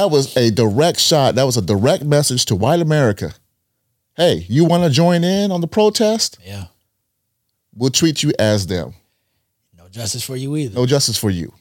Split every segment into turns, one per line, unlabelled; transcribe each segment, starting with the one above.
That was a direct shot. That was a direct message to white America. Hey, you want to join in on the protest?
Yeah.
We'll treat you as them.
No justice for you either.
No justice for you.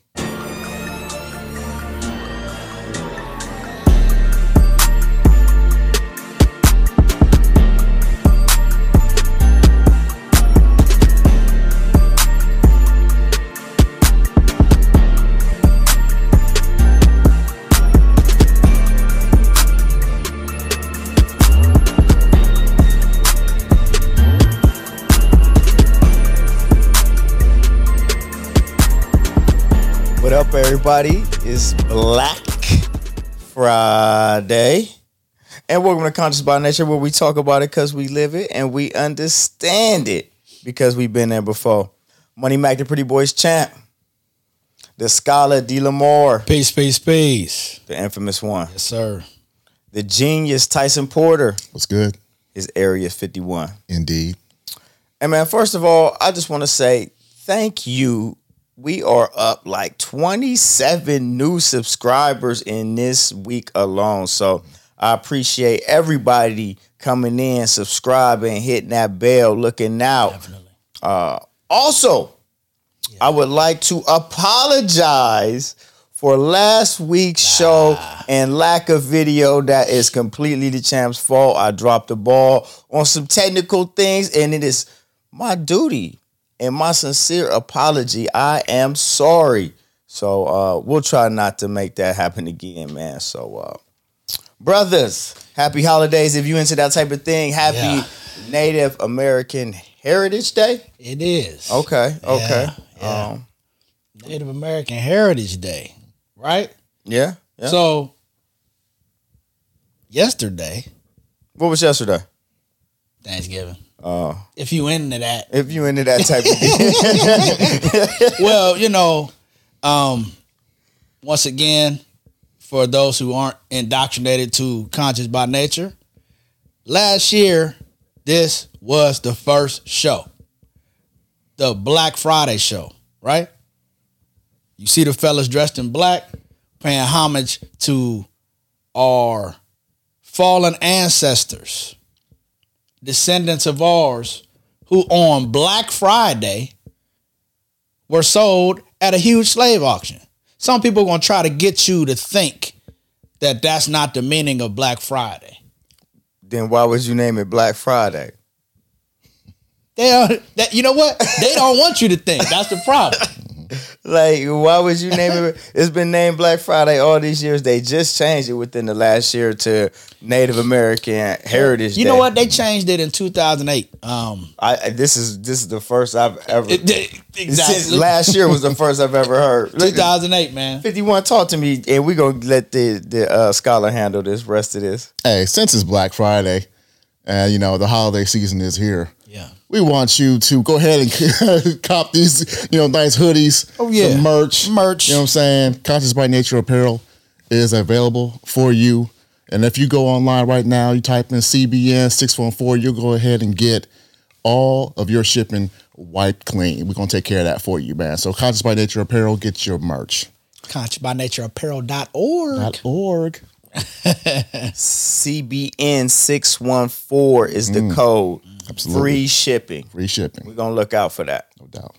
Everybody? It's Black Friday. And welcome to Conscious by Nature, where we talk about it because we live it and we understand it because we've been there before. Money Mac, the Pretty Boys champ. The Scholar D. Lamore,
Peace, peace, peace.
the infamous one.
Yes, sir.
The genius Tyson Porter,
What's good?
Is Area 51.
Indeed.
And man, first of all, I just want to say thank you. We are up like 27 new subscribers in this week alone. So I appreciate everybody coming in, subscribing, hitting that bell, looking out.
Definitely.
Uh, also, I would like to apologize for last week's show and lack of video. That is completely the champ's fault. I dropped the ball on some technical things, and it is my duty and my sincere apology. I am sorry. So uh, we'll try not to make that happen again, man. So, uh, brothers, happy holidays if you into that type of thing. Happy
Yeah.
Native American Heritage Day.
It is.
Okay, okay.
yeah.
Um,
Native American Heritage Day, right?
yeah, yeah.
So, yesterday,
what was yesterday?
Thanksgiving.
Oh,
If you into that,
if you into that type of thing.
well, you know, um, once again, for those who aren't indoctrinated to conscious by nature, last year this was the first show, the Black Friday show, right? You see the fellas dressed in black, paying homage to our fallen ancestors, descendants of ours, who on Black Friday were sold at a huge slave auction. Some people are going to try to get you to think that that's not the meaning of Black Friday.
then why would you name it Black Friday?
They are, that, you know what? They don't want you to think. That's the problem.
Like, why would you name it? It's been named Black Friday all these years. They just changed it within the last year to Native American Heritage
You
Day.
know what? They changed it in 2008. Um,
I this is this is the first I've ever.
it- it-
Since
exactly.
last year was the first I've ever heard.
2008, man.
51, talk to me, and we're gonna let the the uh, scholar handle this rest of this.
Hey, since it's Black Friday and you know the holiday season is here,
Yeah.
We want you to go ahead and cop these, you know, nice hoodies.
Oh, yeah.
some merch.
Merch.
You know what I'm saying? Conscious by Nature apparel is available for you. And if you go online right now, you type in CBN 614, you'll go ahead and get all of your shipping wiped clean. We're gonna take care of that for you, man. So Conscious by Nature apparel, get your merch.
ConsciousByNatureApparel.org.
Dot org.
CBN six one four is the mm. code.
Absolutely.
Free shipping.
Free shipping,
We're gonna look out for that.
no doubt.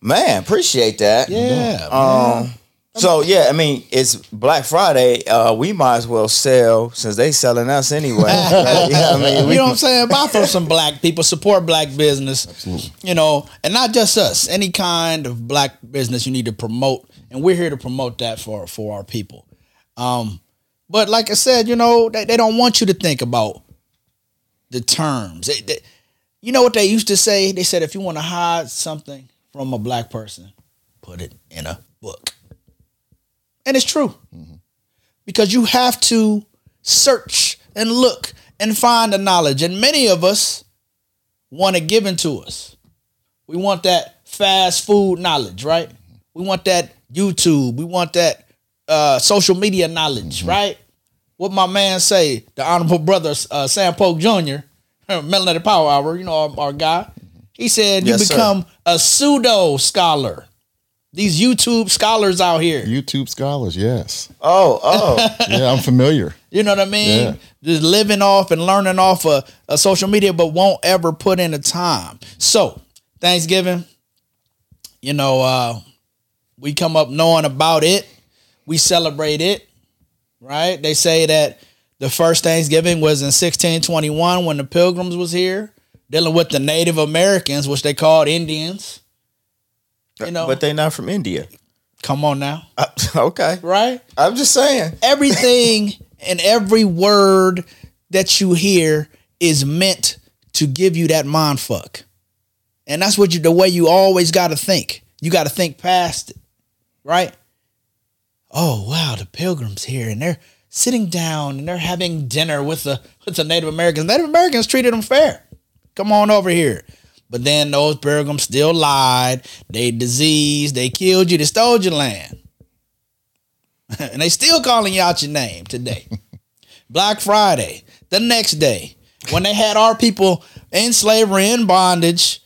Man, appreciate that.
Yeah.
Um. So yeah, I mean, it's Black Friday. Uh, we might as well sell since they selling us anyway. Right? Yeah, I mean, we,
you know what I'm saying? Buy from some black people, support black business.
Absolutely.
You know, and not just us. Any kind of black business you need to promote, and we're here to promote that for for our people. Um, but like I said, you know, they, they don't want you to think about the terms. They, they- you know what they used to say? They said if you want to hide something from a black person, put it in a book. And it's true. Mm-hmm. Because you have to search and look and find the knowledge. And many of us want it given to us. We want that fast food knowledge, right? Mm-hmm. We want that YouTube. We want that uh, social media knowledge, mm-hmm. right? What my man say, the honorable brother uh, Sam Polk Jr., Melanated Power Hour, you know our, our guy. He said
Yes,
you
sir.
become a pseudo scholar These YouTube scholars out here.
YouTube scholars, yes.
Oh, oh.
Yeah, I'm familiar.
You know what I mean?
Yeah.
Just living off and learning off of, of social media, but won't ever put in the time. So Thanksgiving, you know, uh, we come up knowing about it. We celebrate it, right? They say that the first Thanksgiving was in 1621 when the Pilgrims was here, dealing with the Native Americans, which they called Indians. You know,
but they not from India.
come on now,
Uh, okay.
right?
I'm just saying.
everything and every word that you hear is meant to give you that mind fuck. And that's what you the way you always gotta think. You gotta think past it. Right? Oh wow, the pilgrims here and they're sitting down and they're having dinner with the with the Native Americans. Native Americans treated them fair. Come on over here. But then those pilgrims still lied. They diseased. They killed you. They stole your land. and they still calling you out your name today. Black Friday, the next day, when they had our people in slavery, in bondage,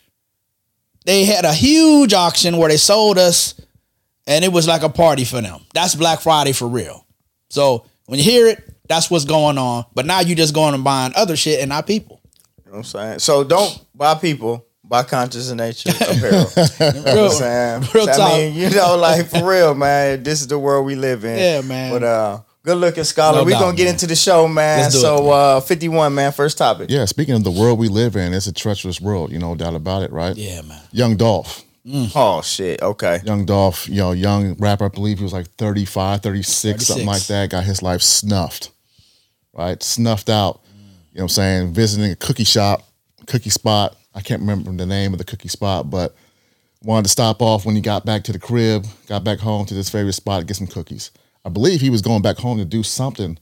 they had a huge auction where they sold us, and it was like a party for them. That's Black Friday for real. So when you hear it, that's what's going on. But now you just going and buying other shit and not people.
You know what I'm saying? So don't buy people, buy conscious in nature apparel. You know what
Real,
I'm saying?
real
I
talk.
mean, you know, like for real, man. This is the world we live in.
Yeah, man.
But uh good looking scholar.
No
We're gonna get
man.
into the show, man.
Let's do it,
so
man.
uh 51, man, first topic.
Yeah, speaking of the world we live in, it's a treacherous world, you know, doubt about it, right?
yeah, man.
Young Dolph.
Oh shit. Okay.
Young Dolph, you know, young rapper, I believe he was like 35, 36, something like that, got his life snuffed, right? Snuffed out. You know what I'm saying? Visiting a cookie shop, cookie spot. I can't remember the name of the cookie spot, but wanted to stop off when he got back to the crib, got back home to this favorite spot to get some cookies. I believe he was going back home to do something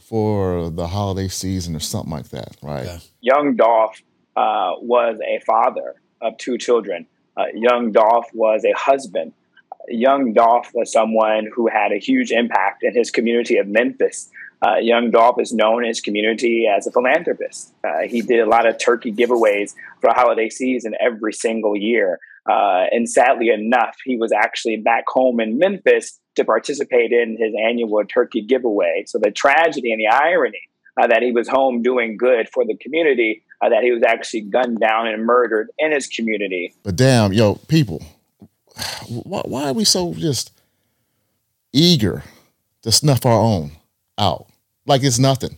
for the holiday season or something like that, right?
Okay.
young Dolph uh, was a father of two children. Uh, young Dolph was a husband. Young Dolph was someone who had a huge impact in his community of Memphis. Uh, young Dolph is known in his community as a philanthropist. Uh, he did a lot of turkey giveaways for holiday season every single year. Uh, and sadly enough, he was actually back home in Memphis to participate in his annual turkey giveaway. So the tragedy and the irony uh, that he was home doing good for the community, uh, that he was actually gunned down and murdered in his community.
But damn, yo, people, why, why are we so just eager to snuff our own out? Like it's nothing.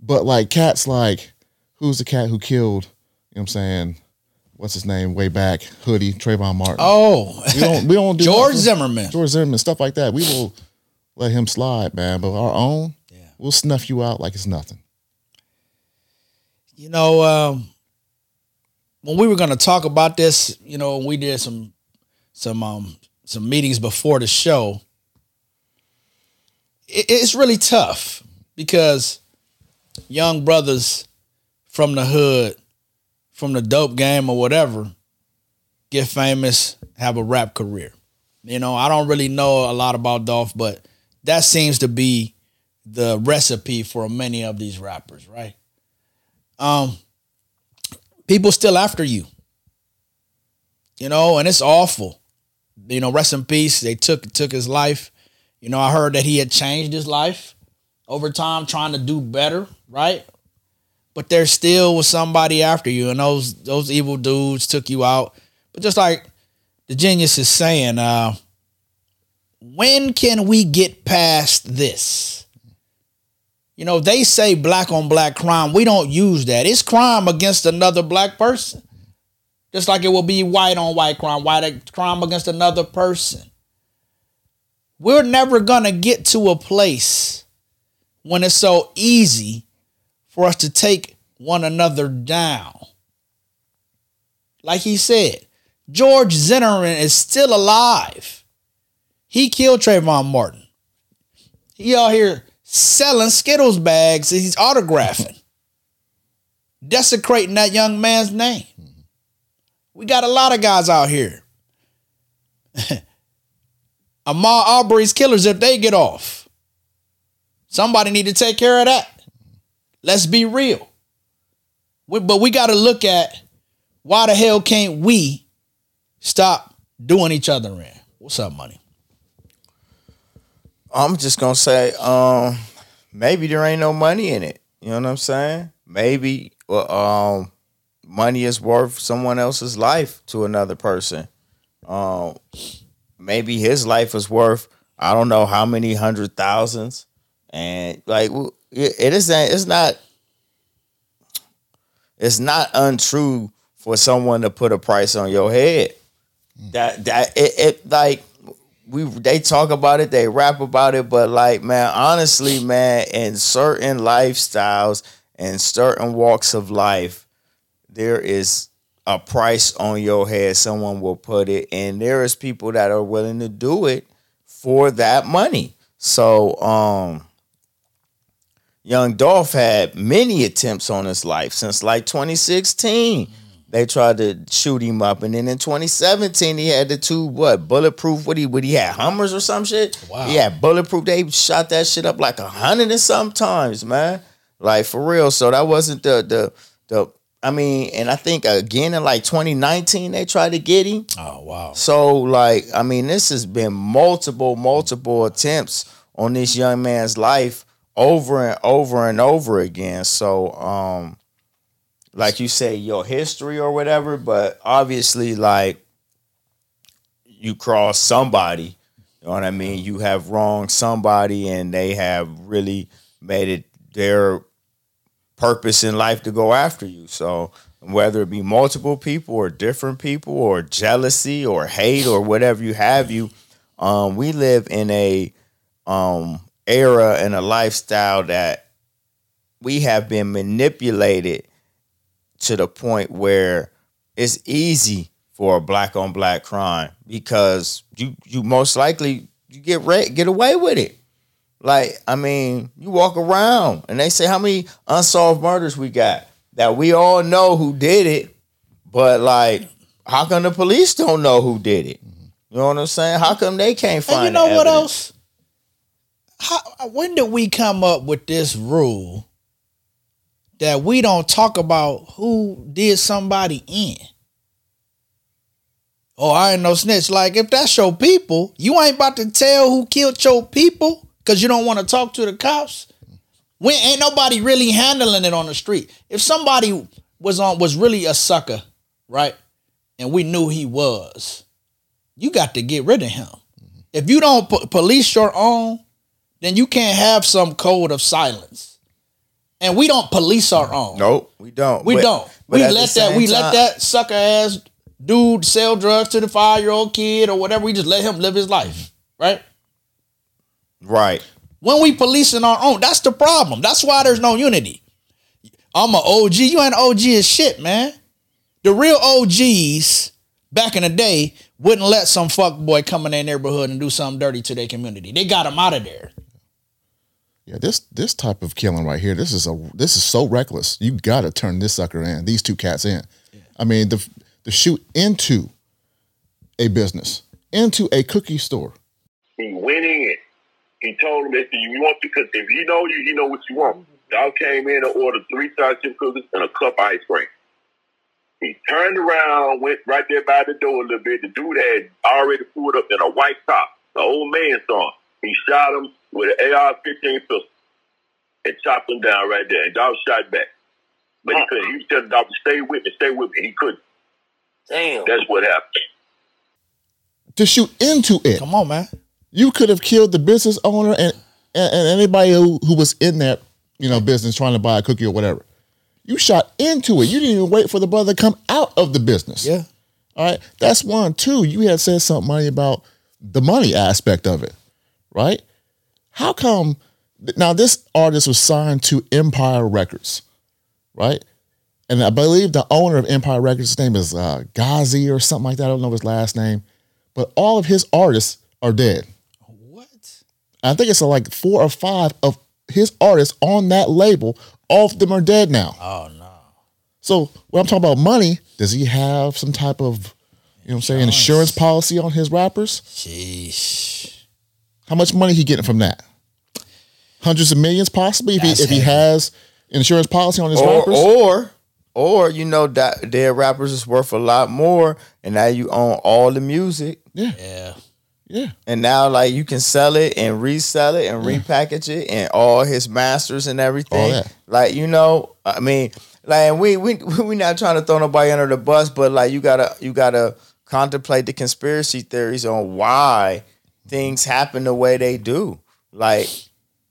But like cats like, who's the cat who killed, you know what I'm saying? What's his name? Way back, Hoodie, Trayvon Martin.
Oh,
we don't we don't do
George
nothing.
Zimmerman.
George Zimmerman, stuff like that. We will let him slide, man. But our own,
Yeah.
we'll snuff you out like it's nothing.
You know, um, when we were going to talk about this, you know, we did some some um some meetings before the show. It, it's really tough because young brothers from the hood, from the dope game or whatever, get famous, have a rap career. You know, I don't really know a lot about Dolph, but that seems to be the recipe for many of these rappers, right? Um people still after you. You know and it's awful. You know rest in peace. They took took his life. You know i heard that he had changed his life over time trying to do better right? But there still was somebody after you and those those evil dudes took you out. But just like the genius is saying uh when can we get past this you know, they say black on black crime. We don't use that. It's crime against another black person. Just like it will be white on white crime, white crime against another person. We're never going to get to a place when it's so easy for us to take one another down. Like he said, George Zimmerman is still alive. He killed Trayvon Martin. He out here selling Skittles bags and he's autographing, desecrating that young man's name. We got a lot of guys out here. Ahmaud Arbery's killers if they get off. Somebody need to take care of that. Let's be real. We- but we got to look at why the hell can't we stop doing each other in. What's up, money?
I'm just gonna say, um, maybe there ain't no money in it. You know what I'm saying? Maybe well, um, money is worth someone else's life to another person. Um, maybe his life is worth I don't know how many hundred thousands, and like it, it isn't. It's not. It's not untrue for someone to put a price on your head. That that it, it like we they talk about it, they rap about it, but like man, honestly, man, in certain lifestyles and certain walks of life, there is a price on your head. Someone will put it, and there is people that are willing to do it for that money. So, um, Young Dolph had many attempts on his life since like 2016 they tried to shoot him up, and then in 2017 he had the two what bulletproof. What he what he had Hummers or some shit.
Wow.
He had bulletproof. They shot that shit up like a hundred and some times, man. Like for real. So that wasn't the the the. I mean, and I think again in like 2019 they tried to get him.
Oh wow.
So like, I mean, this has been multiple, multiple attempts on this young man's life over and over and over again. So um like you say, your history or whatever, but obviously like you cross somebody. You know what I mean? You have wronged somebody and they have really made it their purpose in life to go after you. So whether it be multiple people or different people or jealousy or hate or whatever you have you, um, we live in a um era and a lifestyle that we have been manipulated to the point where it's easy for a black on black crime because you you most likely you get re- get away with it. Like I mean, you walk around and they say how many unsolved murders we got that we all know who did it, but like how come the police don't know who did it? You know what I'm saying? How come they can't find?
And you know what else? How, when did we come up with this rule that we don't talk about who did somebody in? Oh, I ain't no snitch. Like if that's your people, you ain't about to tell who killed your people because you don't want to talk to the cops. When ain't nobody really handling it on the street. If somebody was on was really a sucker, right, and we knew he was, you got to get rid of him. If you don't po- police your own, then you can't have some code of silence. And we don't police our own.
Nope, we don't.
We
But-
don't.
but
we let that we let that sucker ass dude sell drugs to the five year old kid or whatever. We just let him live his life, right?
right.
When we policing our own, that's the problem. That's why there's no unity. I'm an OG. You ain't OG as shit, man. The real OGs back in the day wouldn't let some fuck boy come in their neighborhood and do something dirty to their community. They got him out of there.
Yeah, this this type of killing right here, this is a this is so reckless. You got to turn this sucker in, these two cats in. I mean, the the shoot into a business, into a cookie store.
He went in. He told him that you want to, because if he know you, he know what you want. Dog came in and ordered three side chip cookies and a cup of ice cream. He turned around, went right there by the door a little bit. The dude had already pulled up in a white top. The old man saw him. He shot him with an AR-15 pistol and chopped him down right there. And dog shot back. But he uh-uh. couldn't. He was telling the dog to stay with me, stay with me. He couldn't.
Damn.
That's what happened.
To shoot into it,
Come on, man.
you could have killed the business owner and and, and anybody who, who was in that you know business trying to buy a cookie or whatever. You shot into it. You didn't even wait for the brother to come out of the business.
Yeah.
All right. That's one. Two, you had said something money about the money aspect of it, right? How come now this artist was signed to Empire Records, right? And I believe the owner of Empire Records, his name is uh, Ghazi or something like that. I don't know his last name, but all of his artists are dead.
What?
I think it's uh, like four or five of his artists on that label. All of them are dead now.
Oh no.
So when I'm talking about money, does he have some type of, you know what I'm saying, insurance policy on his rappers?
Sheesh.
How much money he getting from that? Hundreds of millions possibly if he
That's
if he
heavy.
has insurance policy on his
Or,
rappers.
or Or you know that dead rappers is worth a lot more, and now you own all the music,
Yeah.
Yeah. yeah.
and now like you can sell it and resell it and repackage it, and all his masters and everything.
That.
Like you know, I mean, like we we we not trying to throw nobody under the bus, but like you gotta you gotta contemplate the conspiracy theories on why things happen the way they do. Like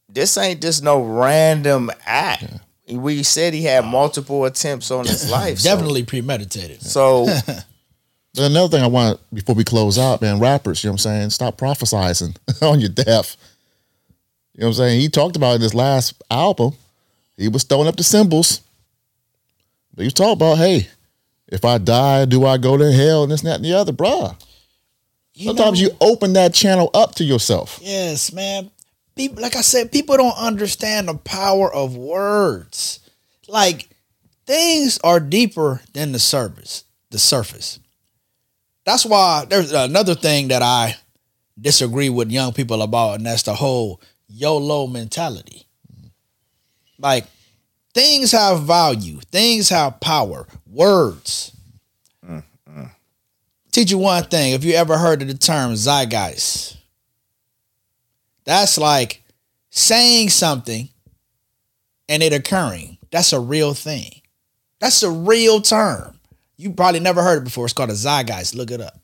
this ain't just no random act. We said he had multiple attempts on his life. so-
Definitely premeditated.
So
another thing I want before we close out, man, rappers, you know what I'm saying? Stop prophesizing on your death. You know what I'm saying? He talked about in his last album, he was throwing up the symbols. He was talking about, hey, if I die, do I go to hell and this, and that, and the other, bruh.
You
Sometimes
know-
you open that channel up to yourself.
Yes, man. People, like I said, people don't understand the power of words. Like things are deeper than the surface. The surface. That's why there's another thing that I disagree with young people about, and that's the whole YOLO mentality. Like things have value, things have power. Words. Teach you one thing. If you ever heard of the term zeitgeist, that's like saying something and it occurring. That's a real thing. That's a real term. You probably never heard it before. It's called a zeitgeist. Look it up.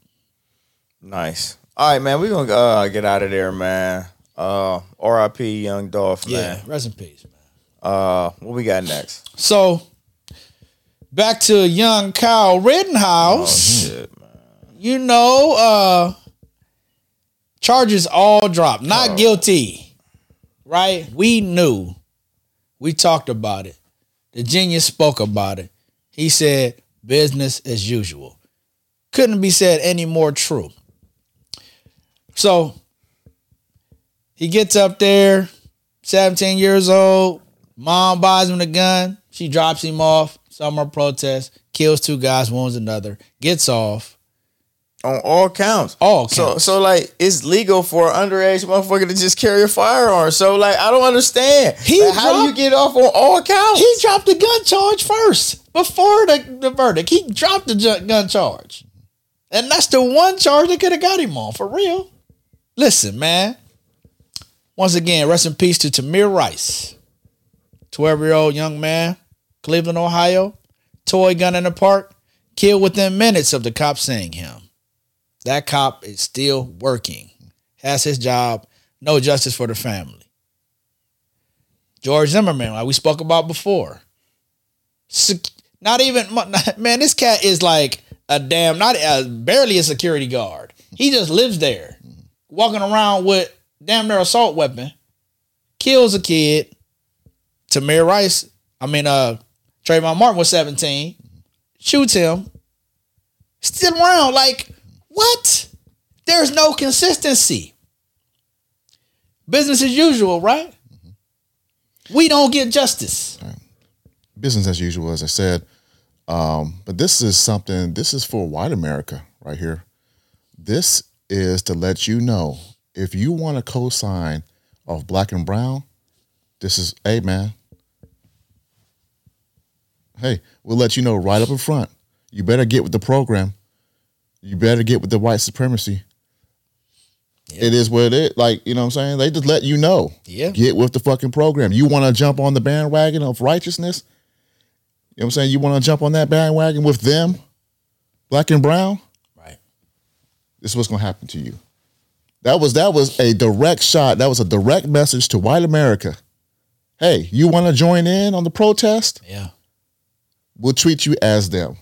nice. All right, man. We're gonna uh, get out of there, man. Uh, R.I.P. Young Dolph,
Yeah,
man.
rest in peace, man.
Uh, what we got next?
So back to young Kyle Rittenhouse.
Shit, man.
You know, uh charges all dropped. Not guilty. Right? We knew. We talked about it. The genius spoke about it. He said business as usual. Couldn't be said any more true. So he gets up there, 17 years old. Mom buys him the gun. She drops him off. Summer protest. Kills two guys, wounds another. Gets off.
On all counts.
All
So
counts.
so like it's legal for an underage motherfucker to just carry a firearm. So like I don't understand.
He
Like, how do you get off on all counts?
He dropped the gun charge first before the, the verdict. He dropped the gun charge. And that's the one charge that could have got him on, for real. Listen, man. Once again, rest in peace to Tamir Rice, 12 year old young man, Cleveland, Ohio, toy gun in the park, killed within minutes of the cop seeing him. That cop is still working, has his job, no justice for the family. George Zimmerman, like we spoke about before. Not even man, this cat is like a damn, not uh, barely a security guard. He just lives there, walking around with damn near assault weapon, kills a kid. Tamir Rice, I mean, uh, Trayvon Martin was seventeen, shoots him, still around. Like what? There's no consistency. Business as usual, right? We don't get justice.
business as usual, as I said. Um, but this is something, this is for white America right here. This is to let you know if you want a co-sign of black and brown, this is, hey man, hey, we'll let you know right up in front. You better get with the program. You better get with the white supremacy. It is what it is. Like, you know what I'm saying? They just let you know.
Yeah.
Get with the fucking program. You want to jump on the bandwagon of righteousness? You know what I'm saying? You want to jump on that bandwagon with them, black and brown?
Right.
This is what's going to happen to you. That was that was a direct shot. That was a direct message to white America. Hey, you want to join in on the protest?
Yeah.
We'll treat you as them.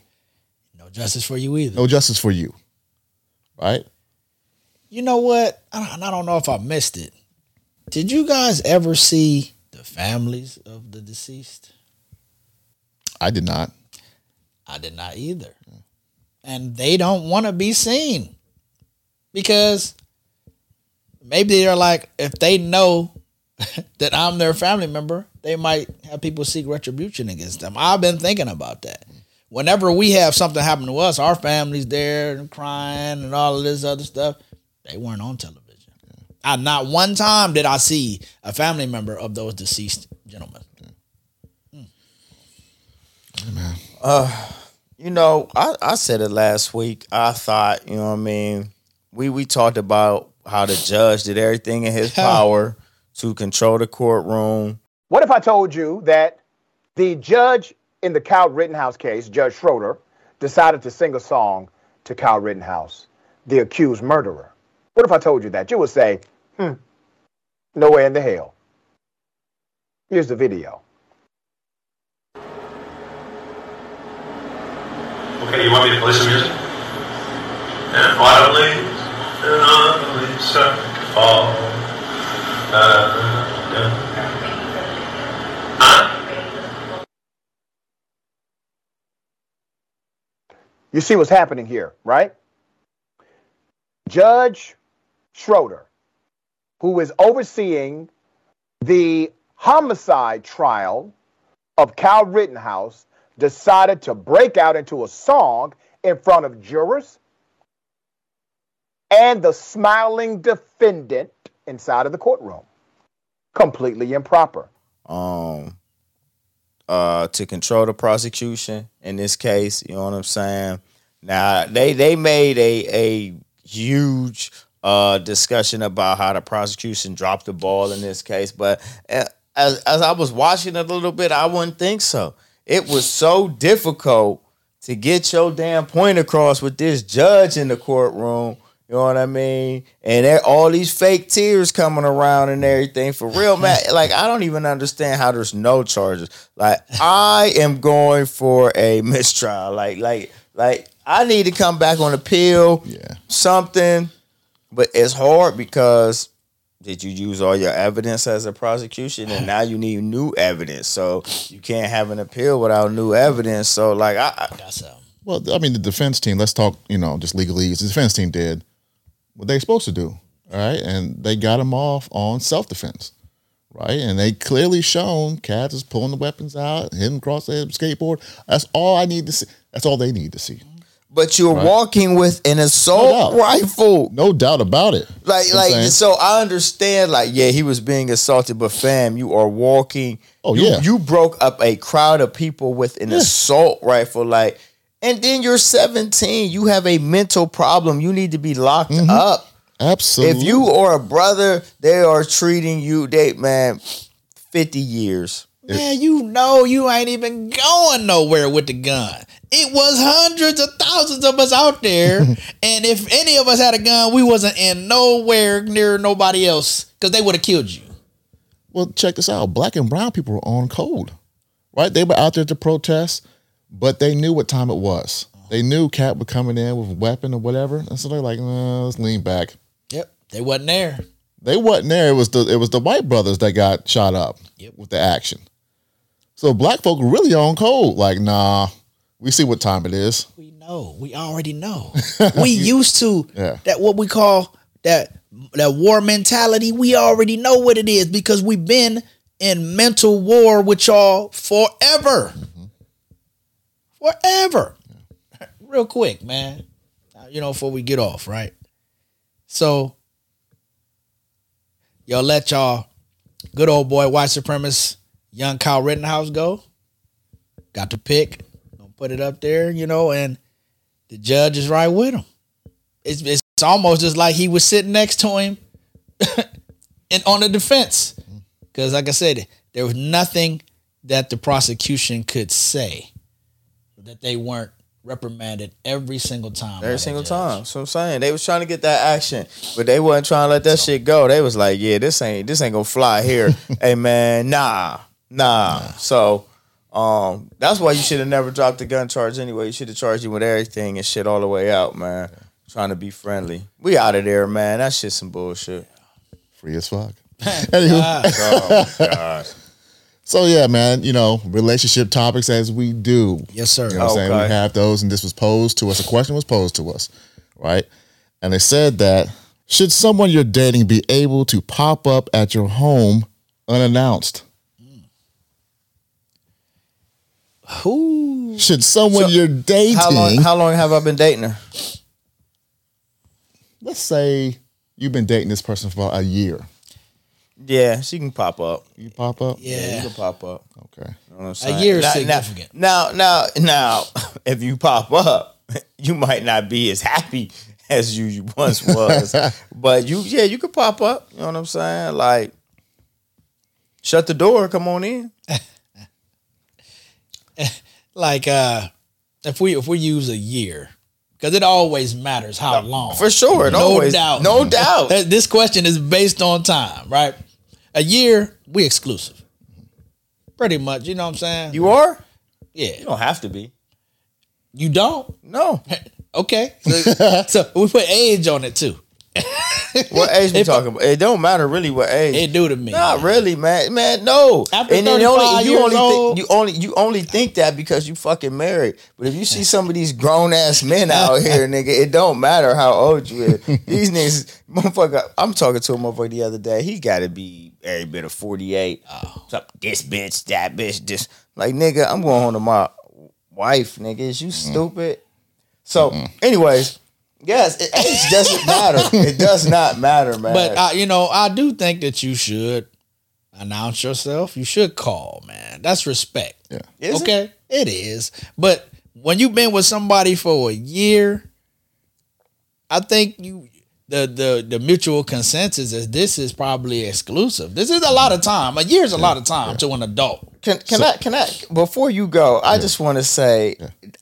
No justice for you either.
No justice for you. Right?
You know what? I don't, I don't know if I missed it. Did you guys ever see the families of the deceased?
I did not.
I did not either. And they don't want to be seen because maybe they're like, if they know that I'm their family member, they might have people seek retribution against them. I've been thinking about that. Whenever we have something happen to us, our family's there and crying and all of this other stuff. They weren't on television. I, not one time did I see a family member of those deceased gentlemen.
Uh, you know, I, I said it last week. I thought, you know what I mean? We we talked about how the judge did everything in his power to control the courtroom.
What if I told you that the judge in the Kyle Rittenhouse case, Judge Schroeder, decided to sing a song to Kyle Rittenhouse, the accused murderer? What if I told you that? You would say, hmm, no way in the hell. Here's the video.
Okay, you want me to play some music? And finally, and start to fall. Uh.
You see what's happening here, right? Judge Schroeder, who is overseeing the homicide trial of Kyle Rittenhouse, decided to break out into a song in front of jurors and the smiling defendant inside of the courtroom. Completely improper.
um uh to control the prosecution in this case, you know what I'm saying? Now they they made a a huge uh discussion about how the prosecution dropped the ball in this case, but uh, as as I was watching it a little bit, I wouldn't think so. It was so difficult to get your damn point across with this judge in the courtroom. You know what I mean? And there, all these fake tears coming around and everything. For real, man. Like, I don't even understand how there's no charges. Like, I am going for a mistrial. Like, like, like, I need to come back on appeal.
Yeah.
Something. But it's hard because did you use all your evidence as a prosecution and now you need new evidence. So you can't have an appeal without new evidence. So like I, I
Well, I mean, the defense team. Let's talk. You know, just legalese. The defense team did what they supposed to do. All right, and they got him off on self defense. Right, and they clearly shown Cats is pulling the weapons out, hitting across the skateboard. That's all I need to see. That's all they need to see.
but you're walking with an assault
No
rifle.
No doubt about it.
Like,
You know
like, so I understand. Like, yeah, he was being assaulted, but fam, you are walking.
Oh,
you,
yeah.
you broke up a crowd of people with an assault rifle. Like, and then you're 17. You have a mental problem. You need to be locked
Mm-hmm.
up.
absolutely.
If you or a brother, they are treating you, they man, 50 years.
man, you know you ain't even going nowhere with the gun. It was hundreds of thousands of us out there, and if any of us had a gun, we wasn't in nowhere near nobody else because they would have killed you.
Well, check this out. Black and brown people were on code, right? They were out there to protest, but they knew what time it was. They knew Cat was coming in with a weapon or whatever, and so they're like, nah, "Let's lean back."
Yep, they wasn't there.
They wasn't there. It was the it was the white brothers that got shot up
Yep.
with the action. So black folk were really on cold. Like, nah, we see what time it is.
We know. We already know. we used to
Yeah.
that what we call that that war mentality. We already know what it is because we've been in mental war with y'all forever. Forever. Real quick, man. You know, before we get off, right? So y'all let y'all good old boy white supremacist young Kyle Rittenhouse go. Got to pick. Gonna put it up there, you know, and the judge is right with him. It's it's almost just like he was sitting next to him and on the defense. Mm-hmm. Because like I said, there was nothing that the prosecution could say that they weren't reprimanded every single time.
Every
the
single
judge.
time. So I'm saying they was trying to get that action, but they wasn't trying to let that shit go. They was like, "Yeah, this ain't this ain't gonna fly here." hey man, nah, nah. So um, that's why you should have never dropped the gun charge anyway. You should have charged you with everything and shit all the way out, man. Trying to be friendly. We out of there, man. That shit some bullshit.
Free as fuck. Anywho,
Oh god.
so yeah, man, you know, relationship topics as we do.
Yes, sir.
You know what I'm saying?
Okay.
We have those, and this was posed to us. A question was posed to us, right? And they said that should someone you're dating be able to pop up at your home unannounced?
Who
Should someone
So,
you're dating,
How long? How long have I been dating her?
let's say you've been dating this person for about a year,
Yeah, she can pop up.
You pop up.
Yeah, you can pop up.
Okay.
You know what I'm saying?
year is
Now-
significant.
Now, now, now, if you pop up, you might not be as happy as you once was. but you, yeah, you could pop up. You know what I'm saying? Like, shut the door. Come on in.
Like uh if we if we use a year, because it always matters how long.
For sure.
No
always,
doubt.
No doubt.
This question is based on time, right? A year, we exclusive. Pretty much, you know what I'm saying?
You are?
yeah.
You don't have to be.
You don't?
No.
Okay. So, so we put age on it too.
What age we talking about? It don't matter really what age.
It do to me.
Not really, man. Man, no.
After
then
35
you only
old-
think, you only you only think that because you fucking married. But if you see some of these grown ass men out here, nigga, it don't matter how old you is. These niggas, motherfucker. I'm talking to a motherfucker the other day. He got to be every bit of 48.
Oh.
This bitch, that bitch, this. Like, nigga, I'm going home to my wife, nigga. Is you mm-hmm. stupid? So, anyways. Yes, it, age doesn't matter. It does not matter, man.
But uh, you know, I do think that you should announce yourself. You should call, man. That's respect.
Yeah.
Is it?
okay, it is. But when you've been with somebody for a year, I think you the the the mutual consensus is this is probably exclusive. This is a lot of time. A year is a lot of time to an adult.
Can can I can I before you go? I just want to say,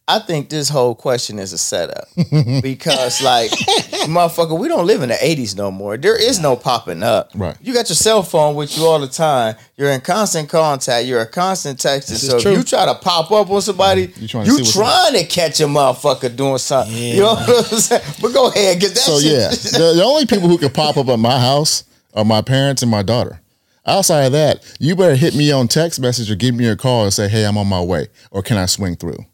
I think this whole question is a setup because, like, motherfucker, we don't live in the '80s no more. There is no popping up.
Right.
You got your cell phone with you all the time. You're in constant contact. You're a constant
is
So if you try to pop up on somebody,
You trying to
you trying to catch a motherfucker doing something. You know what I'm saying? But go ahead, get that.
So
shit.
yeah, the, the only people who can pop up at my house are my parents and my daughter. Outside of that, you better hit me on text message or give me a call and say, "Hey, I'm on my way," or "Can I swing through?"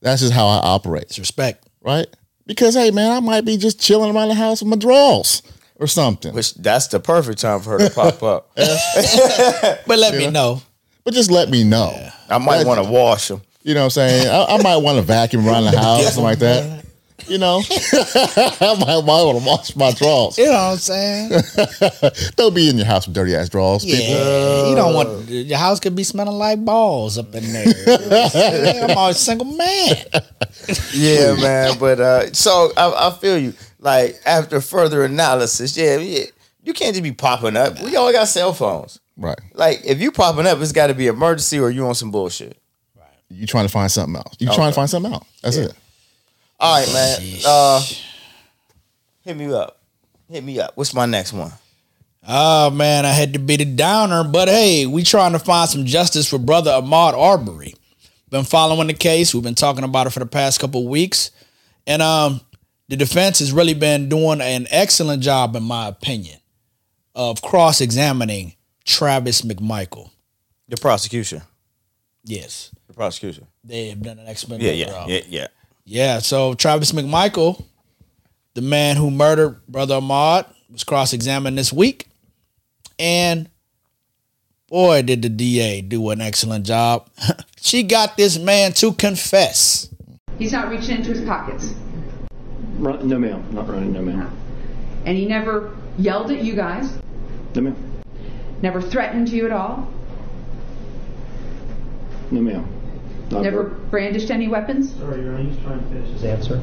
Straight up,
That's just how I operate,
it's respect.
right? Because hey, man, I might be just chilling around the house with my drawers or something.
Which that's the perfect time for her to pop up.
But let me know.
But just let me know.
I might want to wash them.
You know what I'm saying? I, I might want to vacuum around the house, or something like that. You know, I might, want to wash my drawers.
You know what I'm saying?
Don't be in your house with dirty ass drawers. people.
Yeah, you don't want your house could be smelling like balls up in there. I'm a single man.
Yeah, man. But uh, so I, I feel you. Like after further analysis, yeah, yeah, you can't just be popping up. We all got cell phones.
Right.
Like if you popping up, it's got to be emergency or you on some bullshit. Right.
You trying to find something else. You trying to find something else. That's it.
All right, man. Uh, hit me up. Hit me up. What's my next one?
Oh man, I had to be the downer, but hey, we trying to find some justice for brother Ahmaud Arbery. Been following the case. We've been talking about it for the past couple of weeks, and um, the defense has really been doing an excellent job, in my opinion, of cross-examining Travis McMichael.
The prosecution.
Yes,
The prosecution.
they have done an excellent
Yeah, yeah,
job.
yeah, yeah.
Yeah, so Travis McMichael, the man who murdered Brother Ahmaud, was cross examined this week. And boy, did the DA do an excellent job. she got this man to confess.
He's not reaching into his pockets.
Run, no, ma'am. Not running. No, ma'am. Uh-huh.
And he never yelled at you guys,
No, ma'am.
never threatened you at all,
No, ma'am. Not
never
ver-
brandished any weapons.
Sorry, Your Honor, he's trying to finish his answer.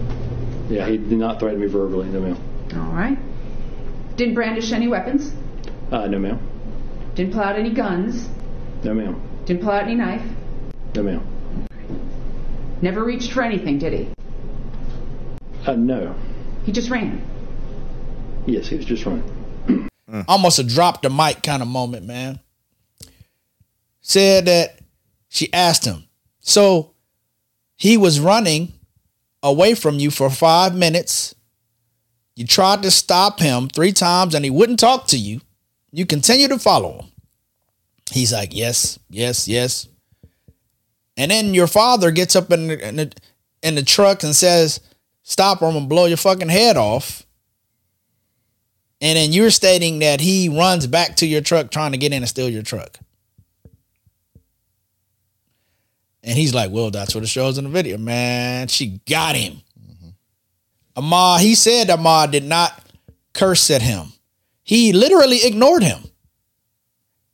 Yeah, he did not threaten me verbally. No, ma'am.
All right. Didn't brandish any weapons,
Uh, no, ma'am.
didn't pull out any guns,
No, ma'am.
didn't pull out any knife,
No, ma'am.
never reached for anything, did he?
Uh, no.
He just ran.
Yes, he was just running.
Almost a drop the mic kind of moment, man. Said that she asked him, so he was running away from you for five minutes. You tried to stop him three times and he wouldn't talk to you. You continue to follow him. He's like, yes, yes, yes. And then your father gets up in the, in the, in the truck and says, stop or I'm going to blow your fucking head off. And then you're stating that he runs back to your truck trying to get in and steal your truck. And he's like, well, that's what it shows in the video, man. She got him. Mm-hmm. Ahmaud, he said Ahmaud did not curse at him. He literally ignored him.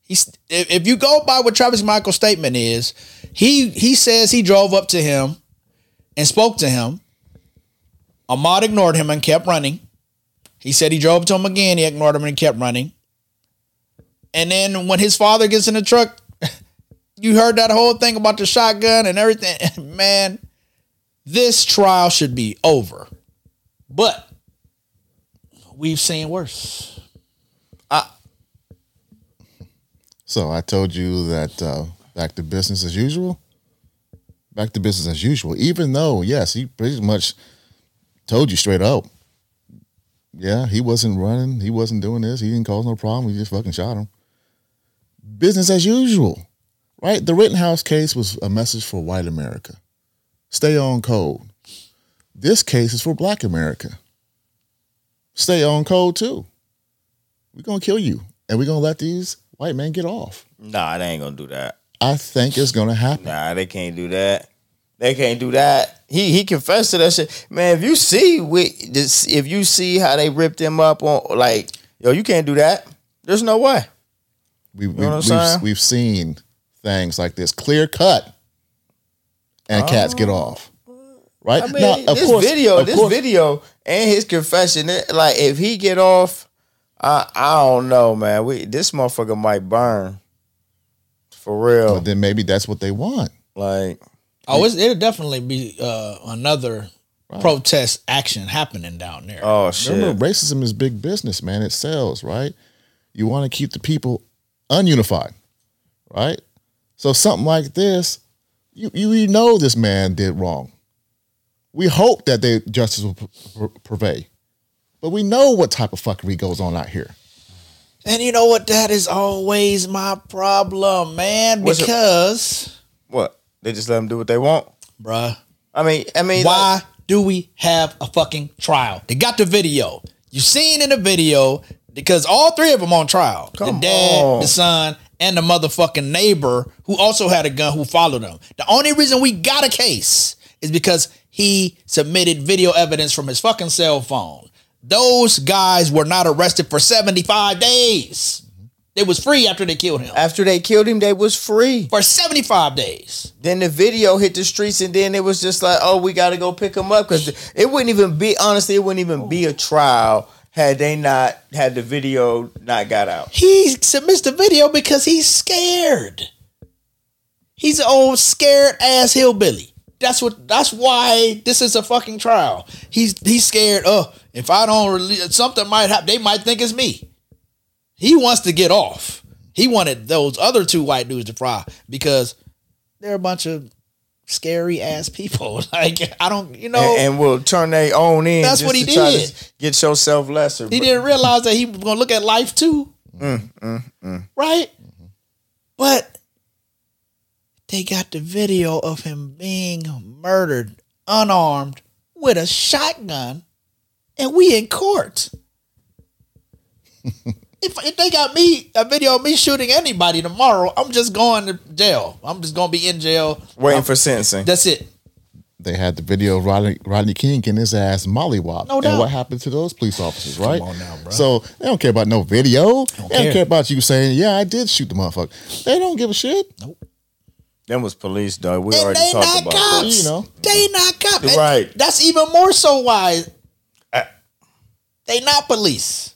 He's if, if you go by what Travis McMichael's statement is, he he says he drove up to him and spoke to him. Ahmaud ignored him and kept running. He said he drove to him again. He ignored him and kept running. And then when his father gets in the truck, you heard that whole thing about the shotgun and everything. Man, this trial should be over. But we've seen worse.
So I told you that uh, back to business as usual. Back to business as usual. Even though, yes, he pretty much told you straight up. Yeah, he wasn't running. He wasn't doing this. He didn't cause no problem. He just fucking shot him. Business as usual, right? The Rittenhouse case was a message for white America. Stay on code. This case is for black America. Stay on code too. We're gonna kill you, and we're gonna let these white men get off.
Nah, they ain't gonna do that.
I think it's gonna happen.
Nah, they can't do that. They can't do that. He he confessed to that shit. Man, if you see with this, if you see how they ripped him up on, like, yo, you can't do that. There's no way.
We, we,
know
we've, we've seen things like this clear cut, and cats get off. Right
Oh. I mean,
now, of
this
course,
video,
of
this
course,
video, and his confession, it, like, if he get off, I I don't know, man. We this motherfucker might burn. For real.
But then maybe that's what they want.
Like,
Oh, it's, it'll definitely be uh, another protest action happening down there.
oh shit.
Remember, racism is big business, man. It sells, right? You want to keep the people ununified, right? So something like this, you you you know this man did wrong. We hope that the justice will pr- pr- prevail, but we know what type of fuckery goes on out here.
And you know what? That is always my problem, man.
What's it-
Because,
What? They just let them do what they want.
bruh,
I mean, I mean,
why
like-
do we have a fucking trial? They got the video. You seen in the video because all three of them on trial.
Come
the dad,
on.
the son, and the motherfucking neighbor who also had a gun who followed them. The only reason we got a case is because he submitted video evidence from his fucking cell phone. Those guys were not arrested for 75 days. They was free after they killed him.
after they killed him, they was free.
For 75 days.
Then the video hit the streets, and then it was just like, oh, we got to go pick him up because it wouldn't even be honestly, it wouldn't even be a trial had they not had the video not got out.
He submits the video because he's scared. He's an old scared ass hillbilly. That's what. That's why this is a fucking trial. He's he's scared. Oh, if I don't release something might happen, they might think it's me. He wants to get off. He wanted those other two white dudes to fry because they're a bunch of scary ass people. Like I don't, you know,
and, and will turn their own in.
That's what he
to try to
did.
get yourself lesser.
he didn't realize that he was gonna look at life too. Mm, mm, mm. Right? But they got the video of him being murdered unarmed with a shotgun, and we in court. if, if they got me a video of me shooting anybody tomorrow, I'm just going to jail. I'm just gonna be in jail.
waiting
I'm-
for sentencing.
That's it.
They had the video of Rodney, Rodney King getting his ass mollywop.
No
and
doubt.
what happened to those police officers, right?
on now, bro.
So they don't care about no video. they don't
care.
care about you saying, "Yeah, I did shoot the motherfucker." They don't give a shit. Nope.
Them was police, though. We
And
already talked about
cops.
that.
You know.
They not cops. And
Right.
That's even more so why
Uh,
they not police.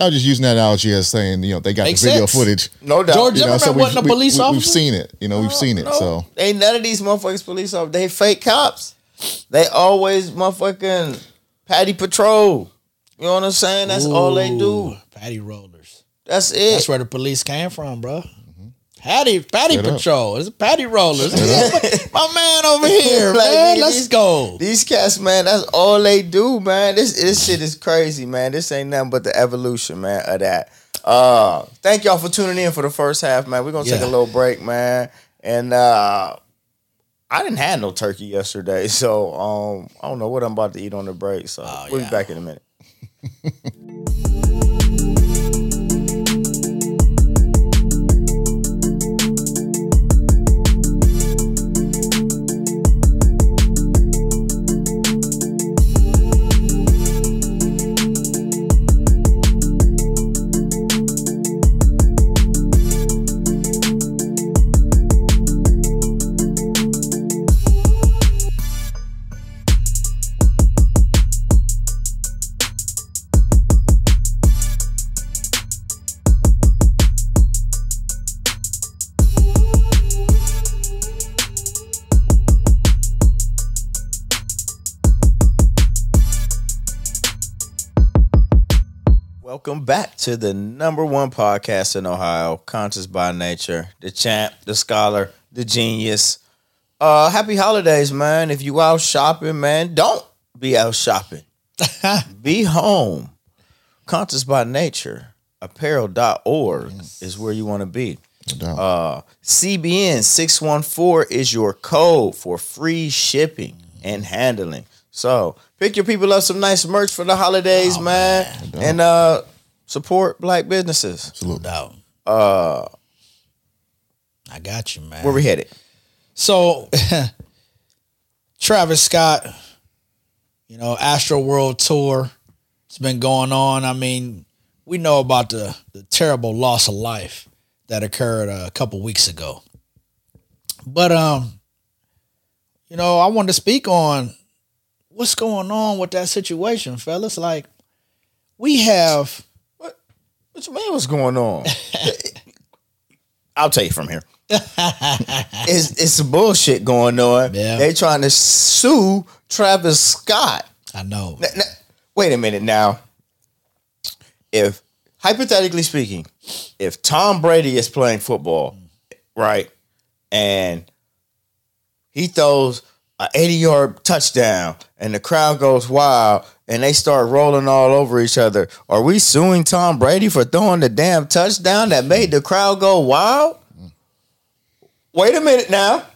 I was just using that analogy as saying, you know, they got
Makes
the video
sense.
footage.
No doubt.
George
You know, so
Zimmerman
we've,
wasn't a
we-
police
we,
officer.
We've seen it. You know, we've seen it.
No,
So
ain't none of these motherfuckers police officers. They fake cops. They always motherfucking patty patrol. You know what I'm saying? That's all they do.
Patty rollers.
That's it.
That's where the police came from, bro. Patty, Patty
Straight up.
Patrol. It's a Patty Rollers. My man over here,
Like,
man.
nigga,
Let's go.
These cats, man, that's all they do, man. This this shit is crazy, man. This ain't nothing but the evolution, man, of that. Uh thank y'all for tuning in for the first half, man. We're gonna take a little break, man. And uh I didn't have no turkey yesterday, so um I don't know what I'm about to eat on the break. So we'll
yeah.
be back in a minute. Back to the number one podcast in Ohio, Conscious by Nature, the champ, the scholar, the genius. Uh, happy holidays, man. If you out shopping, man, don't be out shopping. be home. Conscious by Nature, apparel.org is where you want to be. Uh, CBN 614 is your code for free shipping and handling. So pick your people up some nice merch for the holidays, man, and uh, support black businesses.
Absolutely.
Doubt.
Uh,
I got you, man.
where we headed?
So, Travis Scott, you know, Astroworld Tour, it's been going on. I mean, we know about the, the terrible loss of life that occurred a couple weeks ago. But, um, you know, I wanted to speak on what's going on with that situation, fellas. Like, we have.
What you mean? What's going on? I'll tell you from here. it's it's some bullshit going on.
Yeah.
They trying to sue Travis Scott.
I know.
N- n- wait a minute now. If hypothetically speaking, if Tom Brady is playing football, right, and he throws an 80 yard touchdown and the crowd goes wild and they start rolling all over each other, are we suing Tom Brady for throwing the damn touchdown that made the crowd go wild? Wait a minute now.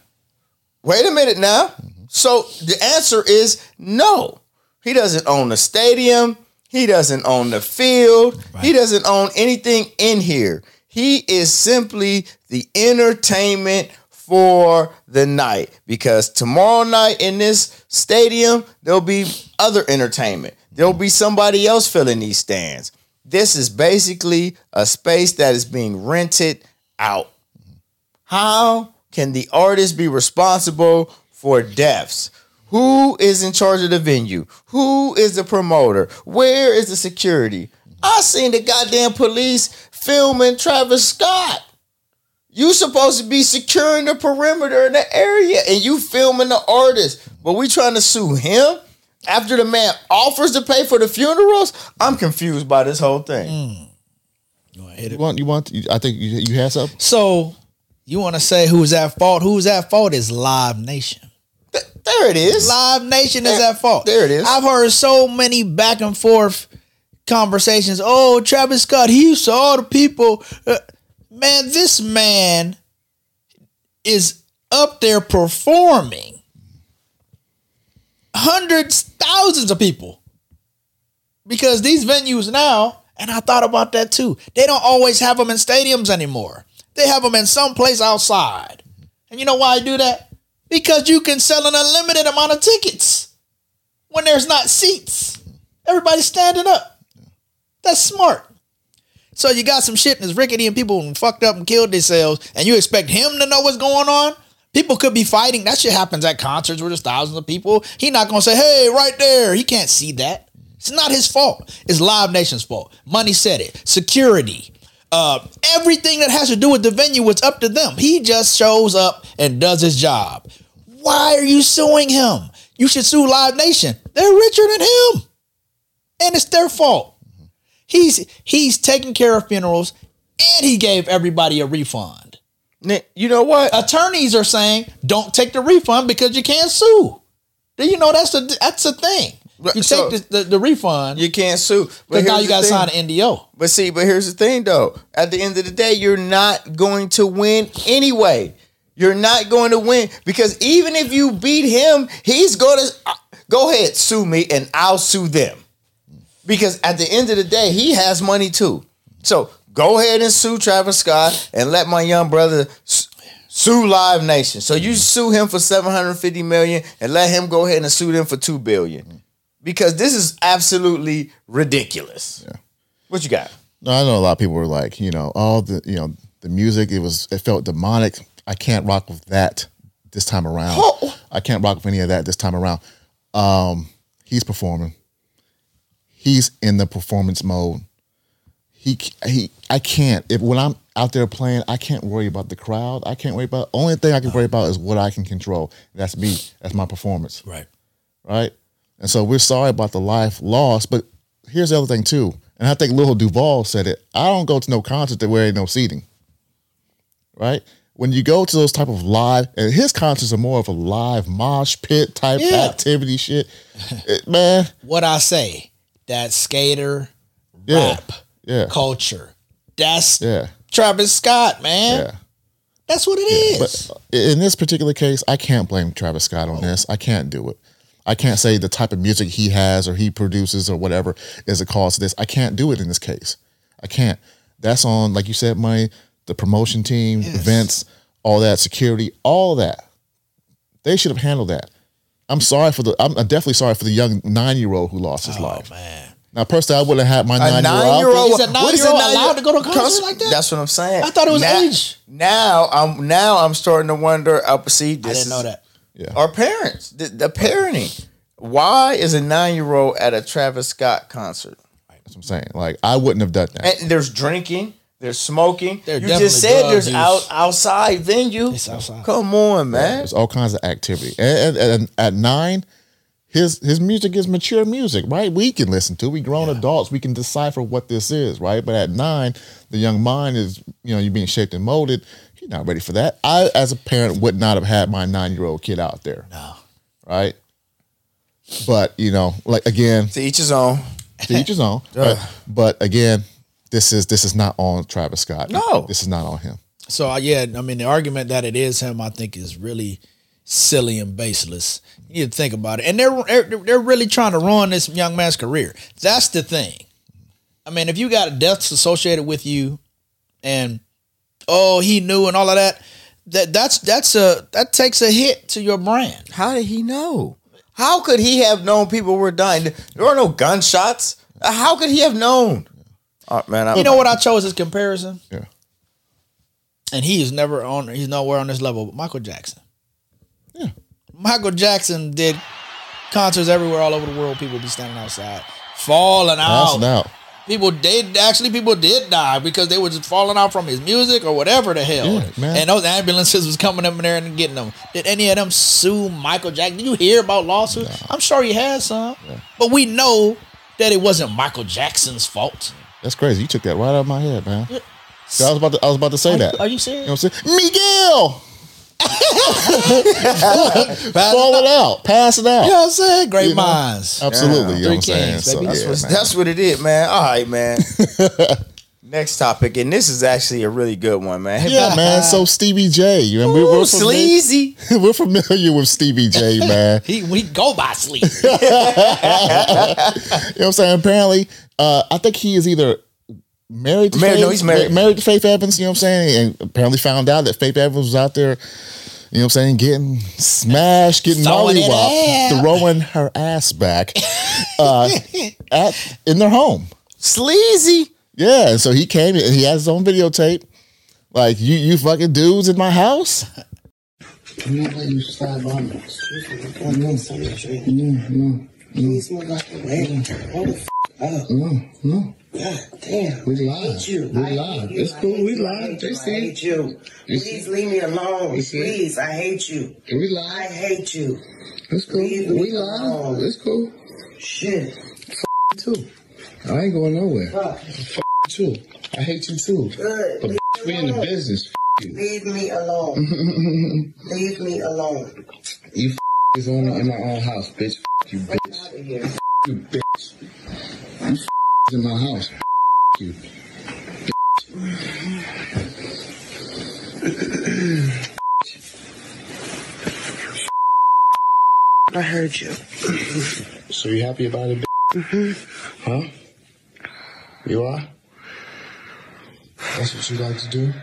Wait a minute now. So the answer is no. He doesn't own the stadium. He doesn't own the field. He doesn't own anything in here. He is simply the entertainment for the night because tomorrow night in this stadium, there'll be other entertainment. There'll be somebody else filling these stands. This is basically a space that is being rented out. How can the artist be responsible for deaths? Who is in charge of the venue? Who is the promoter? Where is the security? I seen the goddamn police filming Travis Scott. You supposed to be securing the perimeter in the area and you filming the artist. But we trying to sue him after the man offers to pay for the funerals? I'm confused by this whole thing.
You want? You want? I think you, you had something.
So, you want to say who's at fault? Who's at fault is Live Nation.
There it is.
Live Nation is at fault.
There it is.
I've heard so many back and forth conversations. Oh, Travis Scott, he saw the people. Uh, man, this man is up there performing. Hundreds, thousands of people. Because these venues now, and I thought about that too, they don't always have them in stadiums anymore. They have them in some place outside. And you know why I do that? Because you can sell an unlimited amount of tickets when there's not seats. Everybody's standing up. That's smart. So you got some shit it's rickety and people fucked up and killed themselves, and you expect him to know what's going on? People could be fighting. That shit happens at concerts where there's thousands of people. He not gonna say, "Hey, right there." He can't see that. It's not his fault. It's Live Nation's fault. Money said it. Security. Uh, everything that has to do with the venue was up to them. He just shows up and does his job. Why are you suing him? You should sue Live Nation. They're richer than him, and it's their fault. He's he's taking care of funerals, and he gave everybody a refund.
You know what?
Attorneys are saying don't take the refund because you can't sue. Do you know that's a that's a thing? You
So-
take the, the, the refund
You can't sue.
because now you got to sign an NDO.
But see, but here's the thing though. At the end of the day, you're not going to win anyway. You're not going to win because even if you beat him, he's going to uh, go ahead sue me and I'll sue them. Because at the end of the day, he has money too. So go ahead and sue Travis Scott and let my young brother sue Live Nation. So you sue him for 750 million and let him go ahead and sue them for 2 billion. Because this is absolutely ridiculous. What you got?
No, I know a lot of people were like, you know, all the, you know, the music. It was, it felt demonic. I can't rock with that this time around.
Oh.
I can't rock with any of that this time around. Um, he's performing. He's in the performance mode. He, he, I can't. If when I'm out there playing, I can't worry about the crowd. I can't worry about. Only thing I can worry about is what I can control. That's me. That's my performance
Right.
right? And so we're sorry about the life lost, but here's the other thing too, and I think Lil Duval said it. I don't go to no concert that where ain't no seating. Right? When you go to those type of live, and his concerts are more of a live mosh pit type
Yeah.
activity shit. It- man,
What I say, that skater
yeah,
rap
yeah,
culture. That's
yeah,
Travis Scott, man.
yeah.
That's what it is.
But in this particular case, I can't blame Travis Scott on this. I can't do it. I can't say the type of music he has or he produces or whatever is a cause of this. I can't do it in this case. I can't. That's on, like you said, my the promotion team, events, all that, security, all that. They should have handled that. I'm sorry for the. I'm definitely sorry for the young nine year old who lost his life.
Oh, man.
Now, personally, I wouldn't have had my nine year old.
old.
Is a nine-year-old allowed to go to a concert like that?
That's what I'm saying.
I thought it was
now,
age.
Now I'm now I'm starting to wonder. Uh, see,
I didn't know that.
Yeah.
Our parents, the, the parenting. Why is a nine year old at a Travis Scott concert?
That's what I'm saying. Like, I wouldn't have done that.
And there's drinking, there's smoking.
There
you just said there's
use.
out outside venue.
It's outside.
Come on, man.
There's all kinds of activity. And, and, and at nine, his his music is mature music, right? We can listen to. We grown adults. We can decipher what this is, right? But at nine, the young mind is, you know, you're being shaped and molded. He's not ready for that. I, as a parent, would not have had my nine year old kid out there.
No.
Right. But you know, like again,
To each his own.
to each his own. But, but again, this is this is not on Travis Scott.
No.
this is not on him.
So uh, yeah, I mean the argument that it is him, I think, is really silly and baseless. You need to think about it, and they're they're, they're really trying to ruin this young man's career. That's the thing. I mean, if you got deaths associated with you, and oh, he knew and all of that, that that's that's a that takes a hit to your brand.
How did he know? How could he have known people were dying? There were no gunshots. How could he have known? Oh, man, I,
You know what I chose as comparison?
Yeah.
And he is never on. He's nowhere on this level. But Michael Jackson.
Yeah.
Michael Jackson did concerts everywhere, all over the world. People be standing outside, falling out.
Out.
People did actually people did die because they were just falling out from his music or whatever the hell.
Yeah.
And those ambulances was coming up in there and getting them. Did any of them sue Michael Jackson? Did you hear about lawsuits? I'm sure you had some, but we know that it wasn't Michael Jackson's fault.
That's crazy. You took that right out of my head, man. See, I was about to I was about to say
Are,
that.
are you serious?
You know what I'm saying? Miguel! Fall it out. Pass it out.
You know what I'm saying? Great
You know?
minds.
Absolutely. You know
Three
what I'm saying?
kings,
So.
That's,
yeah,
what, that's what it is, man. All right, man. Next topic, and this is actually a really good one, man.
Yeah, man. So Stevie J, you know, we,
Ooh,
we're, familiar,
sleazy.
we're familiar with Stevie J, man.
He we go by sleep.
you know what I'm saying? Apparently, uh, I think he is either married to
Married-
Faith,
no, he's married.
married to Faith Evans, you know what I'm saying? And apparently found out that Faith Evans was out there, you know what I'm saying, getting smashed, getting
Throwing it
mollywopped, throwing her ass back uh, at in their home.
Sleazy.
Yeah, and so he came and he has his own videotape. Like, you you fucking dudes in my house?
I'm not letting you slide by me. No, no, no. Please move out the way. Hold the f up. No, no. God damn. We hate you. We
I you.
It's cool. We
hate
They
you. I hate you.
See?
Please leave me alone. Please, I hate you.
We
lie.
I
hate you.
It's cool. We
alone.
It's cool.
Shit.
Too. I ain't going nowhere.
Fuck.
Too. I hate you too.
Good.
But
Leave
we in the business. you.
Leave me alone. Leave me alone.
You is on in my own house, bitch. You bitch.
Out of here.
You bitch. Is in my house. You.
I heard you.
So you happy about it, bitch? Mm-hmm. Huh? You are? That's what you like to do?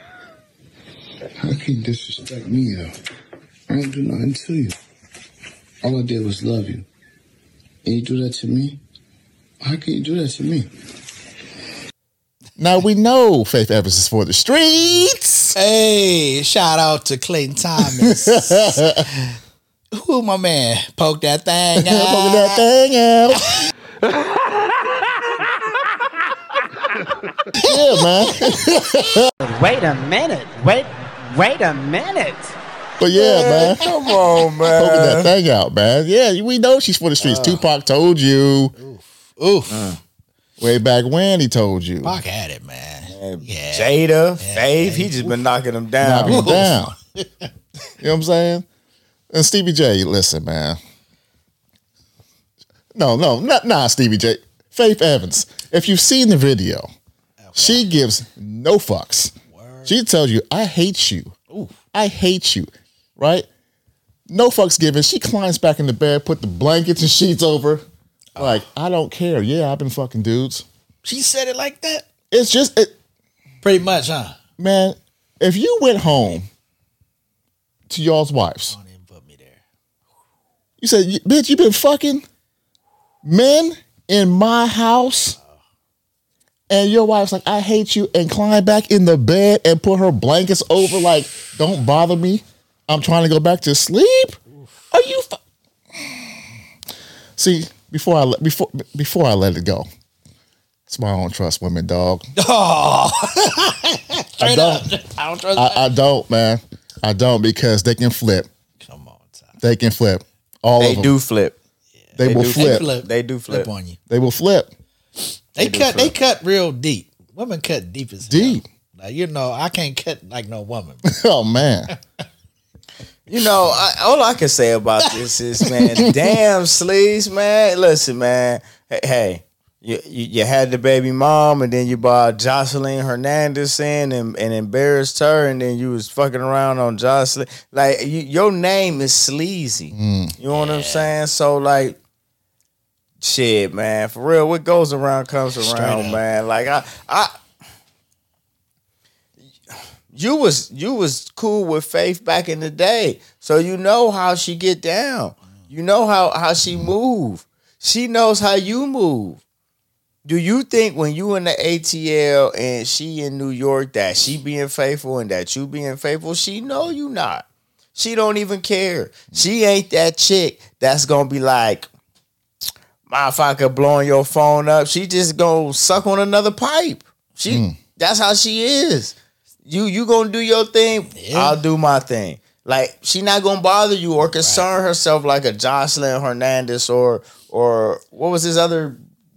How can you disrespect me, though? I ain't do nothing to you. All I did was love you. And you do that to me? How can you do that to me?
Now we know Faith Evans is for the streets.
Hey, shout out to Clayton Thomas. Who my man? Poke that thing
Poking
out.
that thing out. yeah, man.
Wait a minute. Wait, wait a minute.
But yeah, man.
Come on, man.
Poking that thing out, man. Yeah, we know she's for the streets. Uh. Tupac told you.
Oof. Mm.
Way back when he told you.
Pac at it, man. Yeah.
Jada, Faith, he just been knocking them down.
Knock him down. you know what I'm saying? And Stevie J, listen, man. No, no, not nah, Stevie J. Faith Evans. If you've seen the video, she gives no fucks. She tells you, I hate you. Oof. I hate you. Right? No fucks given. She climbs back in the bed, put the blankets and sheets over. Oh. Like, I don't care. Yeah, I've been fucking dudes.
She said it like that?
It's just it
Pretty much, huh?
man, if you went home to y'all's wives, you said, bitch, you been fucking men in my house, uh. and your wife's like, I hate you, and climb back in the bed and put her blankets over, like, don't bother me. I'm trying to go back to sleep. Are you? Fu-? See, before I let before before I let it go, it's why I don't trust women, dog.
Oh,
I don't.
I don't trust
I, I don't, man. I don't because they can flip. Come on, they can flip. All
They
of them.
do flip.
They, will
do
flip.
They do flip.
on you.
They will flip.
They,
They do
cut. They cut real deep. Women cut deep as
deep.
Like you know, I can't cut like no woman.
oh man.
You know, I, all I can say about this is, man, damn sleaze, man. Listen, man. Hey, hey you, you you had the baby mom, and then you brought Joseline Hernandez in and, and embarrassed her, and then you was fucking around on Joseline. Like you, your name is sleazy. Mm. You know what I'm saying? So like. Shit, man, for real. What goes around comes around,
up.
man. Like I, I, you was you was cool with Faith back in the day, so you know how she get down. You know how how she move. She knows how you move. Do you think when you in the ATL and she in New York that she being faithful and that you being faithful? She know you not. She don't even care. She ain't that chick that's gonna be like, motherfucker blowing your phone up. She just gonna suck on another pipe. She hmm. that's how she is. You you gonna do your thing, I'll do my thing. Like she not gonna bother you or concern herself like a Joseline Hernandez or or what was his other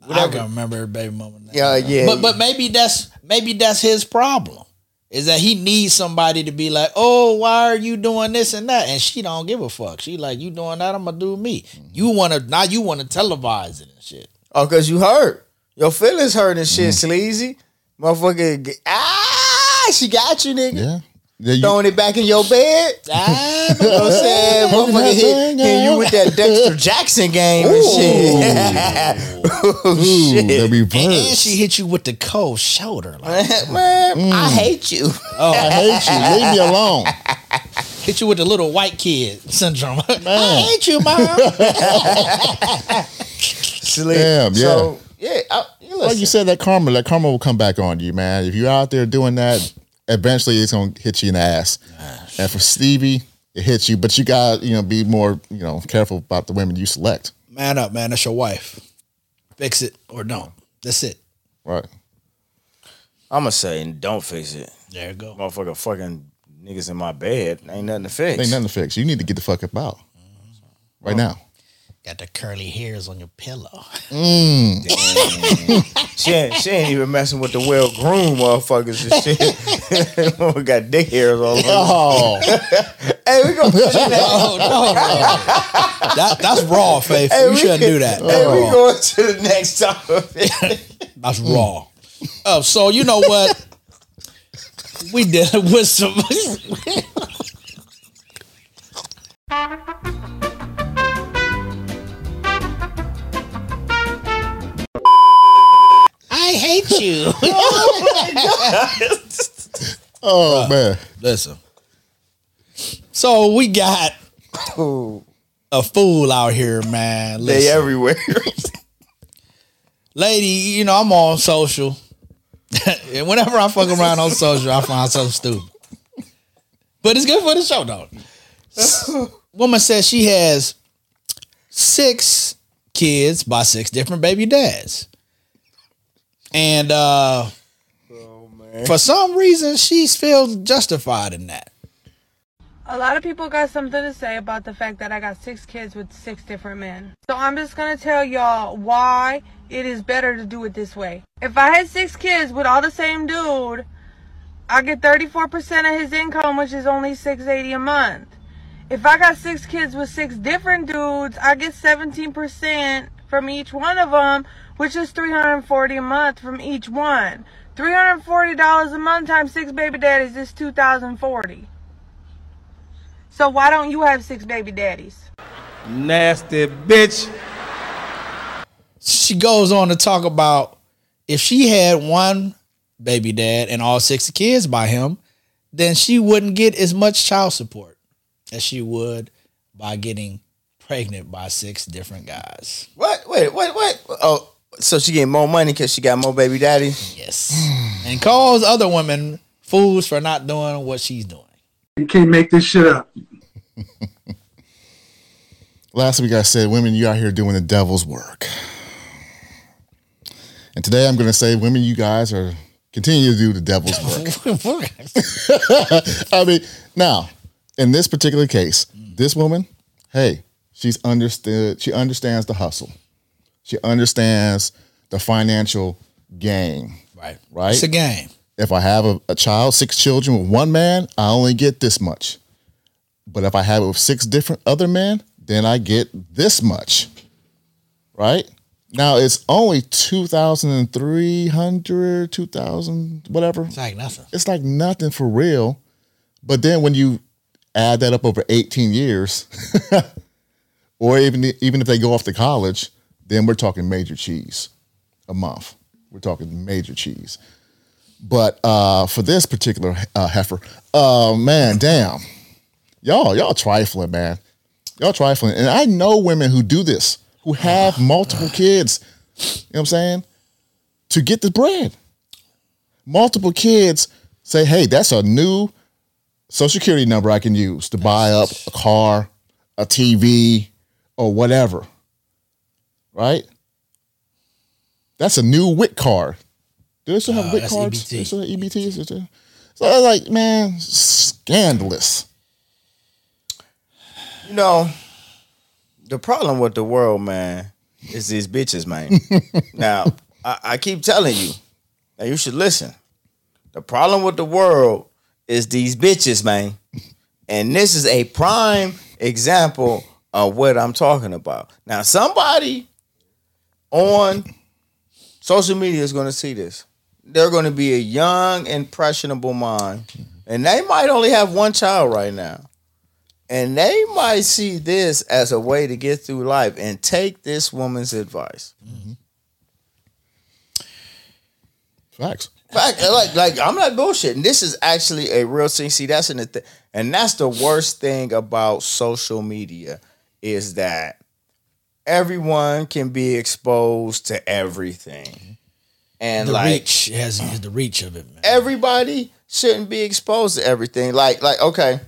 I can't remember her baby mama name.
Yeah, yeah.
But but maybe that's maybe that's his problem. Is that he needs somebody to be like, oh, why are you doing this and that? And she don't give a fuck. She like, you doing that, I'm gonna do me. Mm-hmm. You wanna now you wanna televise it and shit.
Oh, cause you hurt. Your feelings hurt and shit, mm. sleazy. Motherfucker g- ah, she got you, nigga.
Yeah. Yeah, you-
Throwing it back in your bed.
Ah,
You know what I'm saying? Motherfucker hit, hit you with that Dexter Jackson game and shit. oh, shit.
the
and, she hit you with the cold shoulder. Like,
Man, I hate you.
oh,
I hate you. Leave me alone.
hit you with the little white kid syndrome.
Man.
I hate you, mom.
Sleep.
Damn, yeah.
So, yeah, I, you
Like you said, that karma, that karma will come back on you, man. If you're out there doing that, eventually it's gonna hit you in the ass. And for Stevie, it hits you, but you got you know be more you know careful about the women you select.
man up, man. That's your wife. Fix it or don't. That's it.
Right.
I'm gonna say, don't fix it.
There you go.
Motherfucker fucking niggas in my bed. Ain't nothing to fix.
Ain't nothing to fix. You need to get the fuck up out mm-hmm. right now.
Got the curly hairs on your pillow.
Mm.
She ain't, she ain't even messing with the well groomed motherfuckers and shit. we got dick hairs all over.
Oh,
Hey, we gonna
no, no, no. That, that's raw, Faith.
Hey,
you
we
shouldn't
can-
do that.
Hey, we going to the next topic.
That's raw. Oh, so you know what? We did it with some. I hate you.
Oh, oh man.
Listen. So we got a fool out here, man.
they everywhere.
lady, you know, I'm on social. and whenever I fuck around on social, I find something stupid. But it's good for the show, though. Woman says she has six kids by six different baby dads. And uh for some reason she feels justified in that.
A lot of people got something to say about the fact that I got six kids with six different men. So I'm just gonna tell y'all why it is better to do it this way. If I had six kids with all the same dude, I get 34% of his income, which is only 680 a month. If I got six kids with six different dudes, I get 17% from each one of them, which is 340 a month from each one. $340 a month times six baby daddies is 2040. So why don't you have six baby daddies?
Nasty bitch.
She goes on to talk about if she had one baby dad and all six kids by him, then she wouldn't get as much child support as she would by getting pregnant by six different guys.
What? Wait, wait, wait. Oh, so she getting more money because she got more baby daddy?
Yes. and calls other women fools for not doing what she's doing.
You can't make this shit up.
Last week I said, women, you out here doing the devil's work. And today I'm going to say, women, you guys are continue to do the devil's work. I mean, now, in this particular case, this woman, hey, she's understood, she understands the hustle. She understands the financial game.
Right.
Right?
It's a game.
If I have a, a child, six children with one man, I only get this much. But if I have it with six different other men, then I get this much. Right? Now it's only 2,300, 2,000, whatever.
It's like nothing.
It's like nothing for real. But then when you add that up over 18 years, or even even if they go off to college, then we're talking major cheese a month. We're talking major cheese. But uh, for this particular uh, heifer, uh, man, damn, y'all, y'all trifling, man. Y'all trifling. And I know women who do this, who have multiple kids. You know what I'm saying? To get the bread. Multiple kids say, hey, that's a new social security number I can use to buy up a car, a TV, or whatever. Right? That's a new WIC card. Do they still have
Uh,
WIC cards?
EBT.
They still have EBTs? Is there- So I was like, man, scandalous.
You know, the problem with the world, man, is these bitches, man. now, I, I keep telling you, now you should listen. The problem with the world is these bitches, man. And this is a prime example of what I'm talking about. Now, somebody on social media is going to see this. They're going to be a young, impressionable mind, and they might only have one child right now. And they might see this as a way to get through life and take this woman's advice.
Facts.
Fact, like, like I'm not bullshitting. This is actually a real thing. See, that's in the thing, and that's the worst thing about social media is that everyone can be exposed to everything, and
the
like
reach has is the reach of it, man.
everybody shouldn't be exposed to everything. Like, like, okay.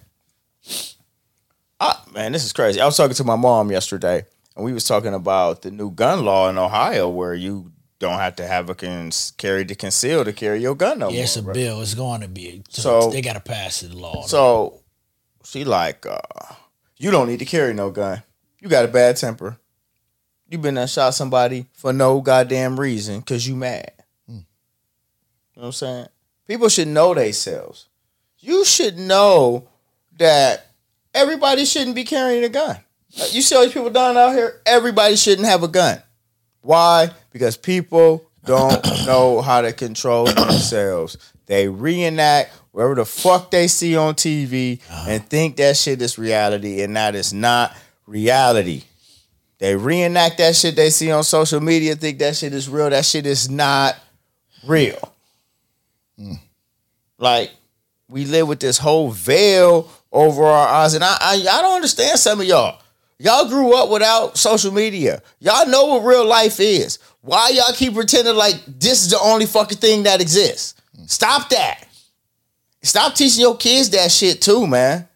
Ah, man, this is crazy. I was talking to my mom yesterday, and we was talking about the new gun law in Ohio, where you don't have to have a carry to conceal to carry your gun no
yeah, it's a
more.
bill. It's going to be. So,
So-
they got to pass the law.
So she like, uh, you don't need to carry no gun. You got a bad temper. You been there shot somebody for no goddamn reason because you mad. Hmm. You know what I'm saying? People should know themselves. You should know that everybody shouldn't be carrying a gun. You see all these people dying out here? Everybody shouldn't have a gun. Why? Because people don't know how to control themselves. They reenact whatever the fuck they see on TV and uh-huh. think that shit is reality, and that is not reality. They reenact that shit they see on social media, think that shit is real. That shit is not real. Hmm. Like we live with this whole veil over our eyes, and I, I I don't understand some of y'all. Y'all grew up without social media. Y'all know what real life is. Why y'all keep pretending like this is the only fucking thing that exists? Hmm. Stop that. Stop teaching your kids that shit too, man.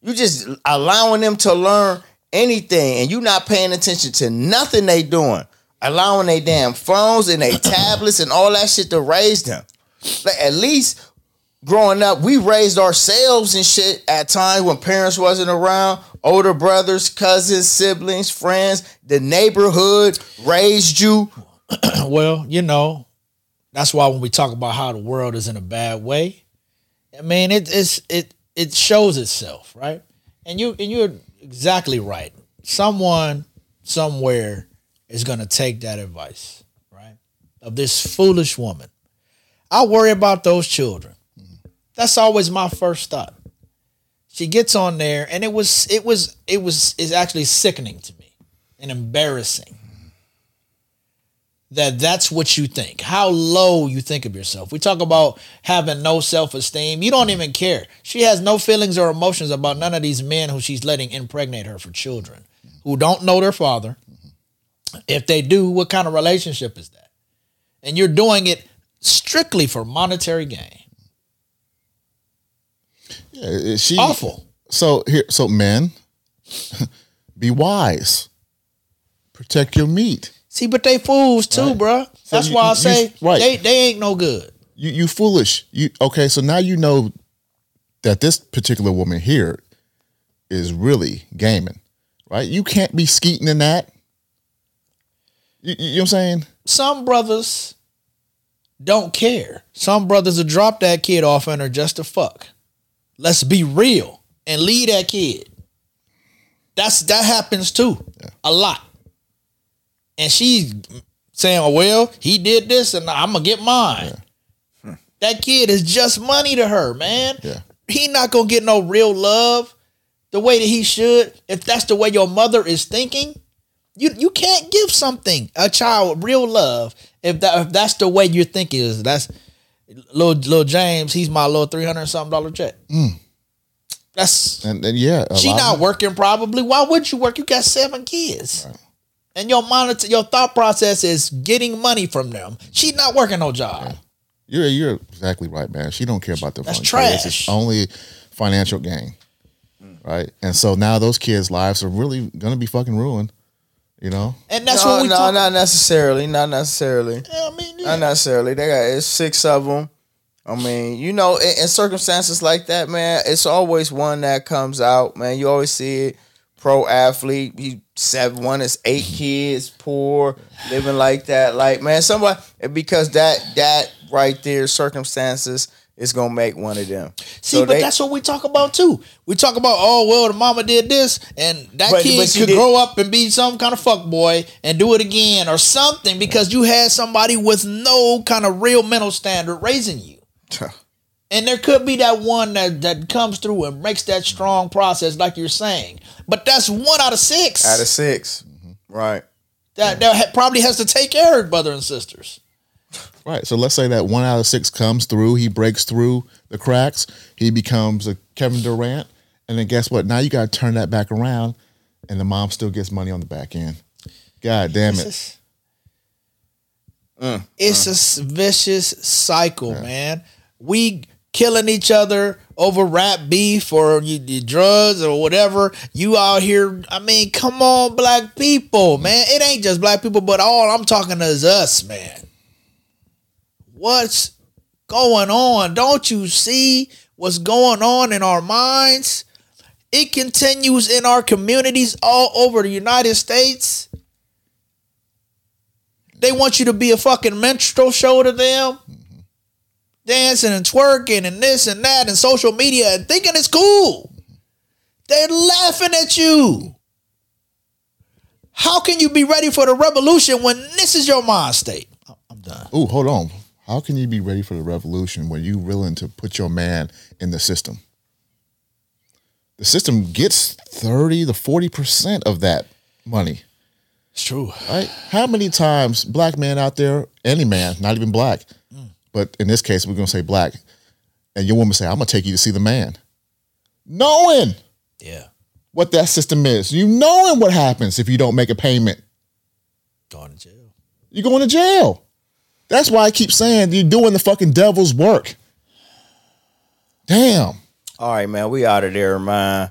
You just allowing them to learn anything and you not paying attention to nothing they doing. Allowing they damn phones and they tablets and all that shit to raise them. Like at least growing up, we raised ourselves and shit at times when parents wasn't around. Older brothers, cousins, siblings, friends, the neighborhood raised you.
well, you know, that's why when we talk about how the world is in a bad way, I mean it it's it it shows itself, right? And you and you're exactly right. Someone somewhere is gonna take that advice, right? Of this foolish woman. I worry about those children. That's always my first thought. She gets on there and it was it was it was it's actually sickening to me and embarrassing that that's what you think. How low you think of yourself. We talk about having no self-esteem. You don't even care. She has no feelings or emotions about none of these men who she's letting impregnate her for children who don't know their father. If they do what kind of relationship is that? And you're doing it strictly for monetary gain.
Yeah, she
Awful.
So here, so men, be wise. Protect your meat.
See but they fools too
Right.
bruh
So
that's
you-
why i
you-
say
right.
they, they ain't no good
You you foolish. You okay? So now you know that this particular woman here is really gaming, right? You can't be skeeting in that. You, you know what I'm saying?
some brothers don't care. Some brothers will drop that kid off on her just to fuck. Let's be real and leave that kid. That's that happens too. A lot. And she's saying, oh, well, he did this and I'm gonna get mine. That kid is just money to her, man.
Yeah.
He not gonna get no real love the way that he should. If that's the way your mother is thinking, you you can't give something a child real love if that if that's the way you're thinking is that's little little James he's my little three hundred something dollar check. Mm. That's
And, and yeah,
she not working probably. Why would you work? You got seven kids. And your monitor, your thought process is getting money from them. She's not working no job.
You're you're exactly right, man. She don't care about the
That's
fun. It's
trash.
only financial gain, right? And so now those kids' lives are really gonna be fucking ruined. You know,
And that's
no,
what we
no,
talk.
not necessarily, not necessarily.
I mean,
Not necessarily. They got it's six of them. I mean, you know, in, in circumstances like that, man, it's always one that comes out, man. You always see it. Pro athlete, he seven one is eight kids, poor, living like that. Like, man, somebody because that that right there, circumstances is gonna make one of them.
See, but that's what we talk about too. We talk about, oh well, the mama did this, and that
But-
kid
but
could
did-
grow up and be some kind of fuck boy and do it again or something because you had somebody with no kind of real mental standard raising you. And there could be that one that, that comes through and makes that strong process, like you're saying. But that's one out of six.
out of 6 mm-hmm. right?
that that probably has to take care of her brother and sisters.
right? So let's say that one out of six comes through. He breaks through the cracks. He becomes a Kevin Durant, and then guess what? Now you got to turn that back around, and the mom still gets money on the back end. God damn it!
Uh, it's It's a s- vicious cycle, man. We killing each other over rap beef or you, you drugs or whatever. You out here, I mean, come on, black people, man. It ain't just black people, but all I'm talking to is us, man. What's going on? Don't you see what's going on in our minds? It continues in our communities all over the United States. They want you to be a fucking minstrel show to them. Dancing and twerking and this and that and social media and thinking it's cool. They're laughing at you. How can you be ready for the revolution when this is your mind state? I'm done.
Oh, hold on. How can you be ready for the revolution when you willing to put your man in the system? The system gets 30 to 40% of that money.
It's true.
Right? How many times black man out there, any man, not even black, but in this case, we're gonna say black, and your woman say, I'm gonna take you to see the man. Knowing
Yeah.
what that system is. You knowing what happens if you don't make a payment.
Going to jail.
You're going to jail. That's why I keep saying you're doing the fucking devil's work. Damn.
All right, man, we out of there, man.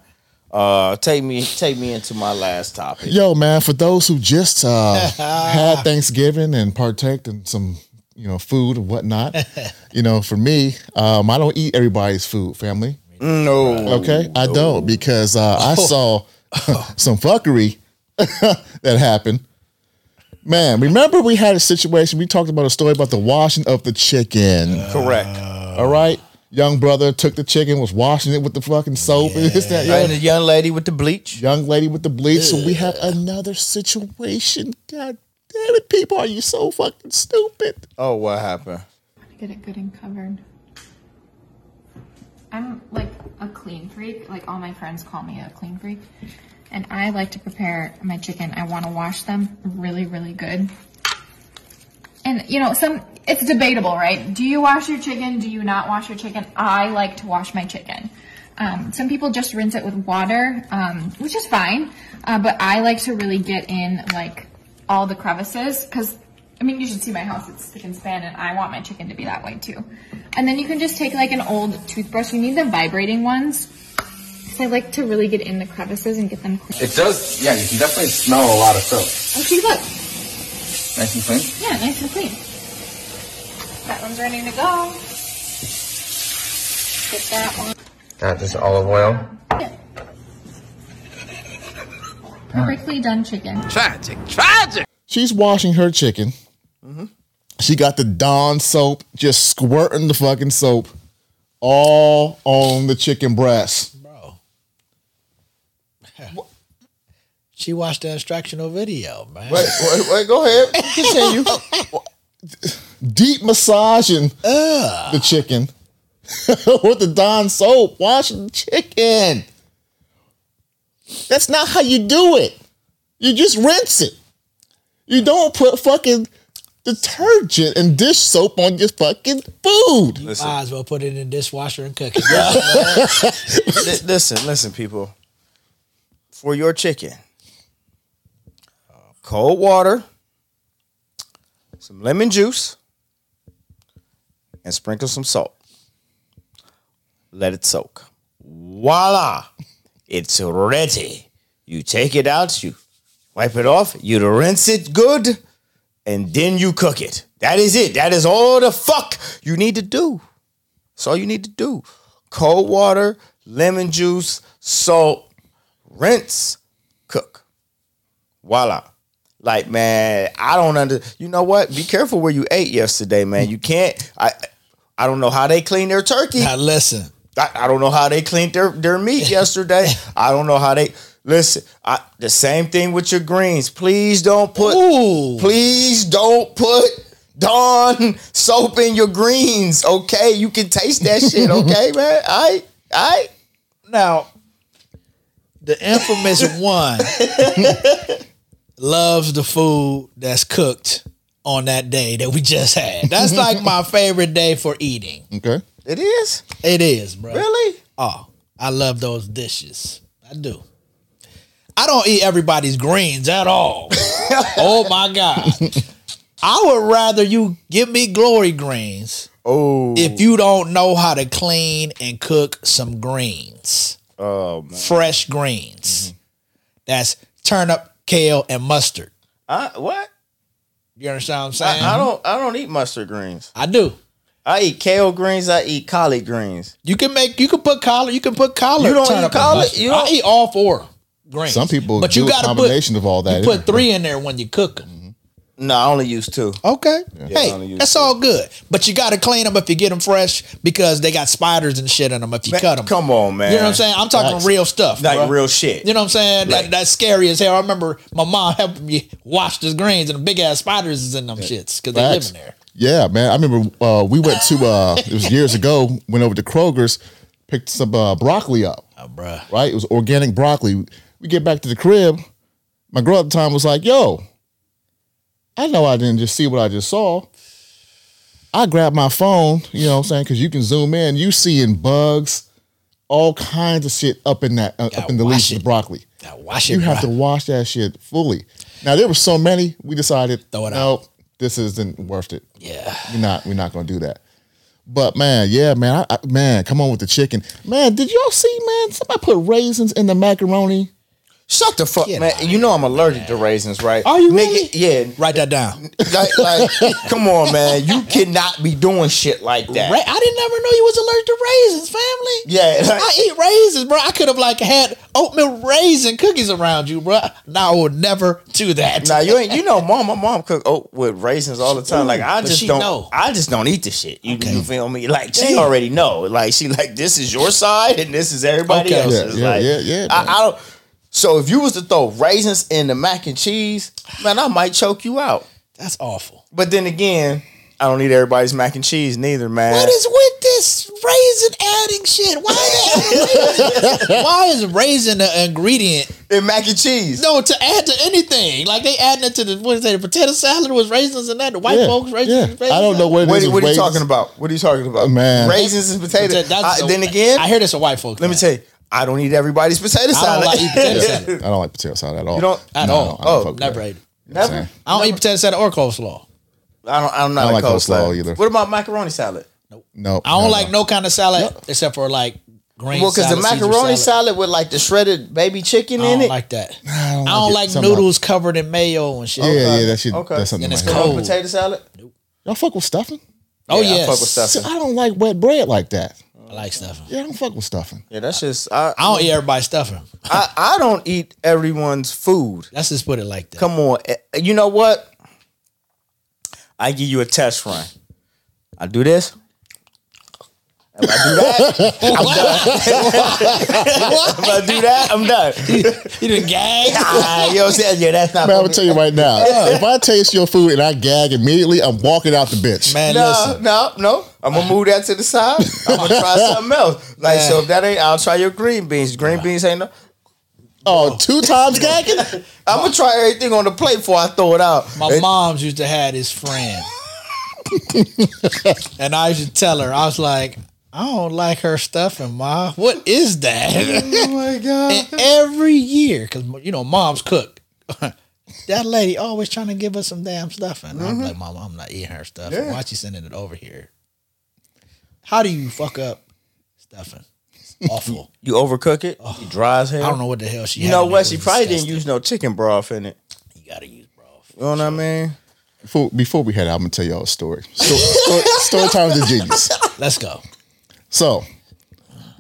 Uh, take me, take me into my last topic.
Yo, man, for those who just uh, had Thanksgiving and partaked in some, you know, food and whatnot, you know, for me, um, I don't eat everybody's food, family.
No.
Okay, I don't because uh, I saw some fuckery that happened. Man, remember we had a situation. We talked about a story about the washing of the chicken.
Correct.
All right. Young brother took the chicken, was washing it with the fucking soap. and this, that,
And the young lady with the bleach.
Young lady with the bleach. So we have another situation. God damn it, people. Are you so fucking stupid?
Oh, what happened?
To Get it good and covered. I'm like a clean freak. Like all my friends call me a clean freak. And I like to prepare my chicken. I want to wash them really, really good. And you know, some it's debatable, right? Do you wash your chicken? Do you not wash your chicken? I like to wash my chicken. Um, some people just rinse it with water, um, which is fine. Uh, but I like to really get in like all the crevices because I mean, you should see my house. It's spick and span, and I want my chicken to be that way too. And then you can just take like an old toothbrush. You need the vibrating ones. Because I like to really get in the crevices and get them clean.
It does, yeah, you can definitely smell a lot of soap.
Oh, see, look.
Nice and clean.
Yeah, nice and clean. That one's ready to go. Get that one.
Got this olive oil.
Perfectly done chicken.
Tragic, tragic. She's washing her chicken.
Mm-hmm.
She got the Dawn soap, just squirting the fucking soap all on the chicken breast. Bro.
she watched the instructional video, man.
Wait, wait, wait. Go ahead. Continue.
Deep massaging the chicken with the Dawn soap, washing the chicken. That's not how you do it. You just rinse it. You don't put fucking detergent and dish soap on your fucking food.
You might as well put it in the dishwasher and cook it.
Li- listen, listen, people. For your chicken, uh, cold water, some lemon juice, and sprinkle some salt. Let it soak. Voila! It's ready. You take it out, you wipe it off, you rinse it good, and then you cook it. That is it. That is all the fuck you need to do. That's all you need to do. Cold water, lemon juice, salt, rinse, cook. Voila. Like, man, I don't under you know what? Be careful where you ate yesterday, man. You can't I I don't know how they clean their turkey.
Now listen.
I, I don't know how they cleaned their, their meat yesterday. I don't know how they listen. I, the same thing with your greens. Please don't put please don't put Dawn soap in your greens. Okay. You can taste that shit, okay, man? I I
Now, the infamous one loves the food that's cooked on that day that we just had. That's like my favorite day for eating.
Okay.
It is?
It is, bro.
Really?
Oh, I love those dishes. I do. I don't eat everybody's greens at all. oh my God. I would rather you give me glory greens
oh.
if you don't know how to clean and cook some greens.
Oh man.
Fresh greens. Mm-hmm. That's turnip, kale, and mustard.
I, what?
You understand what I'm saying?
I, I don't I don't eat mustard greens.
I do.
I eat kale greens, I eat collard greens.
You can make you can put collard, you can put collard.
You don't eat collard? You don't-
I eat all four greens.
Some people
but
do
you
a
gotta
combination
put,
of all that.
You put three in there when you cook them.
No, I only use two.
Okay.
Yeah,
hey,
use
that's all good. But you got to clean them if you get them fresh because they got spiders and shit in them if you
Man,
cut them.
Come on, man.
You know what I'm saying? I'm talking
Facts.
real stuff.
Like
bruh.
real shit.
You know what I'm saying?
Like-
that, that's scary as hell. I remember my mom helping me wash the greens and the big ass spiders is in them shits because they live in there.
Yeah, man. I remember uh, we went to uh, it was years ago. Went over to Kroger's, picked some uh, broccoli up.
Oh, bruh.
Right, it was organic broccoli. We get back to the crib. My girl at the time was like, "Yo, I know I didn't just see what I just saw." I grabbed my phone, you know what I'm saying? Because you can zoom in, you seeing bugs, all kinds of shit up in that uh, up in the leaves of the broccoli.
Now wash
You
it.
have
bruh.
to wash that shit fully. Now there were so many, we decided,
Throw it
no, this isn't worth it.
Yeah.
We're not. We're not gonna do that. But man, yeah, man, I, I, man, come on with the chicken, man. Did y'all see, man? Somebody put raisins in the macaroni.
Shut the fuck,
Get
man. You know I'm allergic to raisins, right?
Are you
Nigga, Yeah.
Write that down.
Like, like come on, man. You cannot be doing shit like that.
Ra- I didn't ever know you was allergic to raisins, family.
Yeah. like-
I eat raisins, bro. I could have like had oatmeal raisin cookies around you, bro. Now I would never do that.
Now you ain't you know mom my mom cook oat with raisins all the time. Like I just
she
don't
know.
I just don't eat the shit. You, you feel me? Like she
Damn.
already know. Like she like this is your side and this is everybody
Okay.
else's.
Yeah, yeah,
like,
yeah, yeah,
I. I don't so if you was to throw raisins in the mac and cheese, man, I might choke you out.
That's awful.
But then again, I don't eat everybody's mac and cheese neither, man.
What is with this raisin adding shit? Why that? Why is raisin an ingredient
in mac and cheese?
No, to add to anything. Like they adding it to the what is that? The potato salad was raisins and that. The white
Yeah,
folks raisins.
yeah.
raisins
I don't know what it
What,
is.
what are you
raisins.
talking about? What are you talking about?
Man.
Raisins and potatoes.
That's-
I- then again,
I hear this a white folks.
let me tell you, I don't eat everybody's potato
I
salad.
don't like eat potato salad.
I don't like potato salad at all.
You don't-
At
No,
all.
I don't
Oh,
fuck with
never
that.
ate.
You know what I'm
Never?
saying?
I don't eat potato salad or coleslaw.
I don't. I'm not
I don't
a
like
coleslaw
coleslaw either.
What about macaroni salad?
No,
I don't like
no.
no kind of salad except for like green.
Well, because the macaroni salad. with like the shredded baby chicken
I
in
don't
it.
like that.
I don't
I don't
it.
like
Something
noodles covered in mayo and shit.
Yeah, yeah, that shit.
Okay.
That's something.
And it's
my head.
cold.
potato salad.
Y'all fuck with stuffing?
Oh
Yeah, I fuck with stuffing.
See, I don't like wet bread like that.
I like stuffing.
Yeah, I don't fuck with stuffing.
Yeah, that's just. I,
I don't eat everybody's stuffing.
I, I don't eat everyone's food.
Let's just put it like that.
Come on. Eh, You know what? I give you a test run. I do this. If I do that, I'm done. if I do that, I'm done.
You didn't gag.
Ah, you know what I'm saying? Yeah, that's not
Man, I'm gonna tell you right now. if I taste your food and I gag immediately, I'm walking out the bitch.
Man,
No,
listen.
no, no. I'm gonna move that to the side. I'm gonna try something else. Like so, if that ain't, I'll try your green beans. Green beans ain't no.
Oh, two times gagging?
I'm gonna try everything on the plate before I throw it out.
My
And-
mom's used to have this friend. and I used to tell her, I was like, I don't like her stuffing, ma. What is that?
Oh my god!
and every year, because you know, moms cook. that lady always trying to give us some damn stuffing. I'm mm-hmm. like, Mom, I'm not eating her stuff.
Yeah.
Why she sending it over here? How do you fuck up stuffing? Awful.
You overcook it. You dry as hell.
I don't know what the hell she.
You know what? She probably
disgusting.
didn't use no chicken broth in it.
You gotta use broth.
You know what I mean?
Before, before we head out, I'm gonna tell y'all a story. Story, story, story time is genius.
Let's go.
So,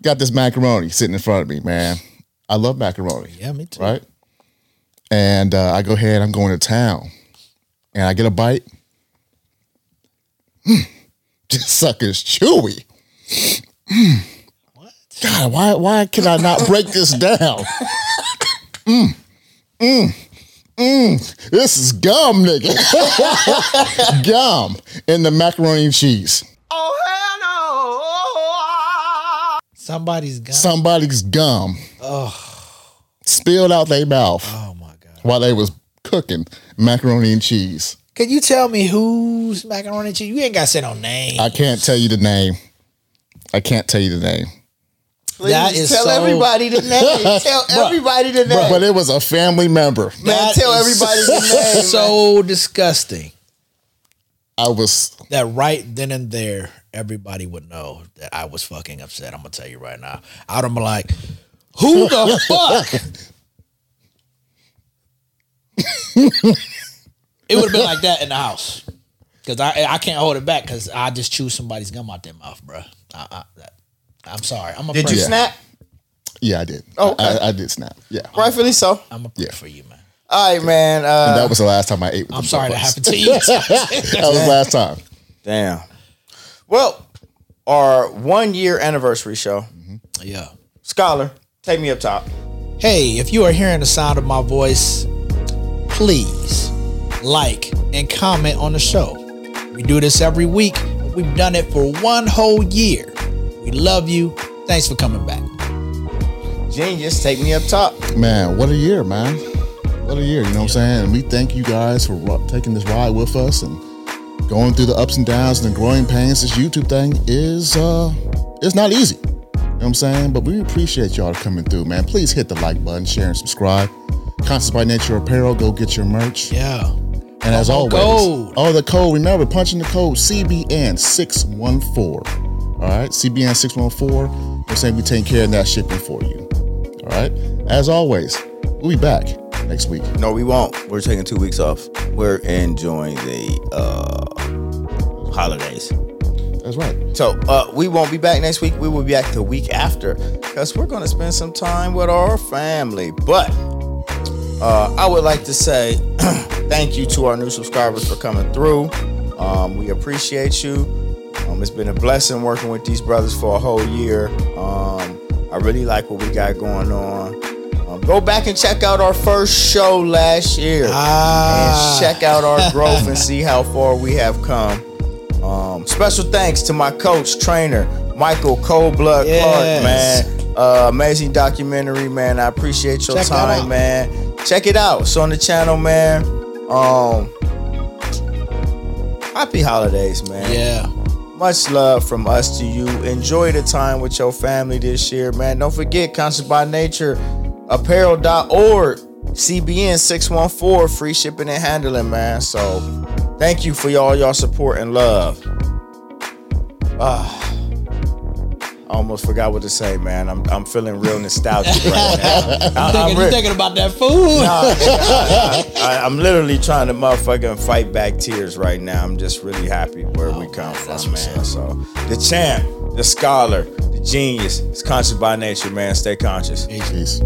got this macaroni sitting in front of me, man. I love macaroni.
Yeah, me too.
Right? And uh, I go ahead, I'm going to town. And I get a bite. Hmm. This sucker's chewy. Hmm. God, why why can I not break this down? Mm. Mm. Mm. This is gum, nigga. gum in the macaroni and cheese.
Somebody's got.
Somebody's gum
oh,
spilled out their mouth
oh my god.
while they was cooking macaroni and cheese.
Can you tell me who's macaroni and cheese? You ain't got to say no name.
I can't tell you the name. I can't tell you the name.
Please
That is
tell
so-
everybody the name. tell everybody the name.
But it was a family member.
man,
That
tell everybody the name.
So disgusting
I was
that right then and there, everybody would know that I was fucking upset. I'm gonna tell you right now. I'd have been like, "Who the fuck?" it would have been like that in the house because I I can't hold it back because I just chew somebody's gum out their mouth, bro. I, I, that, I'm sorry. I'm a
Did you snap?
yeah, I did.
Oh, okay.
I, I did snap. Yeah.
Rightfully so.
I'm a pray
Yeah.
for you, man.
All right, man.
And
Uh,
that was the last time I ate with
I'm sorry that
motherfuckers.
happened to you.
that was the last time.
damn. Well, our one year anniversary show.
yeah.
Scholar, take me up top.
Hey, if you are hearing the sound of my voice, please like and comment on the show. We do this every week. We've done it for one whole year. We love you. Thanks for coming back.
Genius, take me up top.
Man, what a year, man. What a year, you know what I'm saying? And we thank you guys for taking this ride with us and going through the ups and downs and the growing pains. This YouTube thing is uh it's not easy. You know what I'm saying? But we appreciate y'all coming through, man. Please hit the like button, share and subscribe. Conscious by Nature Apparel, go get your merch.
Yeah.
And as always,
code.
oh, the code, remember, punching the code CBN614. All right, CBN614. We're saying we take care of that shipping for you. All right, as always, we'll be back next week.
No, we won't. We're taking two weeks off. We're enjoying the uh, holidays.
That's right.
So uh, we won't be back next week. We will be back the week after because we're going to spend some time with our family. But uh, I would like to say thank you to our new subscribers for coming through. Um, we appreciate you. Um, it's been a blessing working with these brothers for a whole year. Um, I really like what we got going on. Go back and check out our first show last year
Ah.
and check out our growth and see how far we have come. Um, special thanks to my coach, trainer, Michael Cold Blood
Yes.
Clark, man. Uh, amazing documentary, man. I appreciate your
Check
time, man. Check it out. It's on the channel, man. Um, happy holidays, man.
Yeah.
Much love from us to you. Enjoy the time with your family this year, man. Don't forget, Conscious by Nature, apparel.org, CBN 614, free shipping and handling, man. So thank you for y'all, y'all support and love. Ah. I almost forgot what to say, man. I'm I'm feeling real nostalgic right now.
You thinking, you
re-
thinking about that food?
I, am literally trying to motherfucking fight back tears right now. I'm just really happy where we come from, man. So the champ, the scholar, genius, is conscious by nature, man. Stay conscious.
Peace.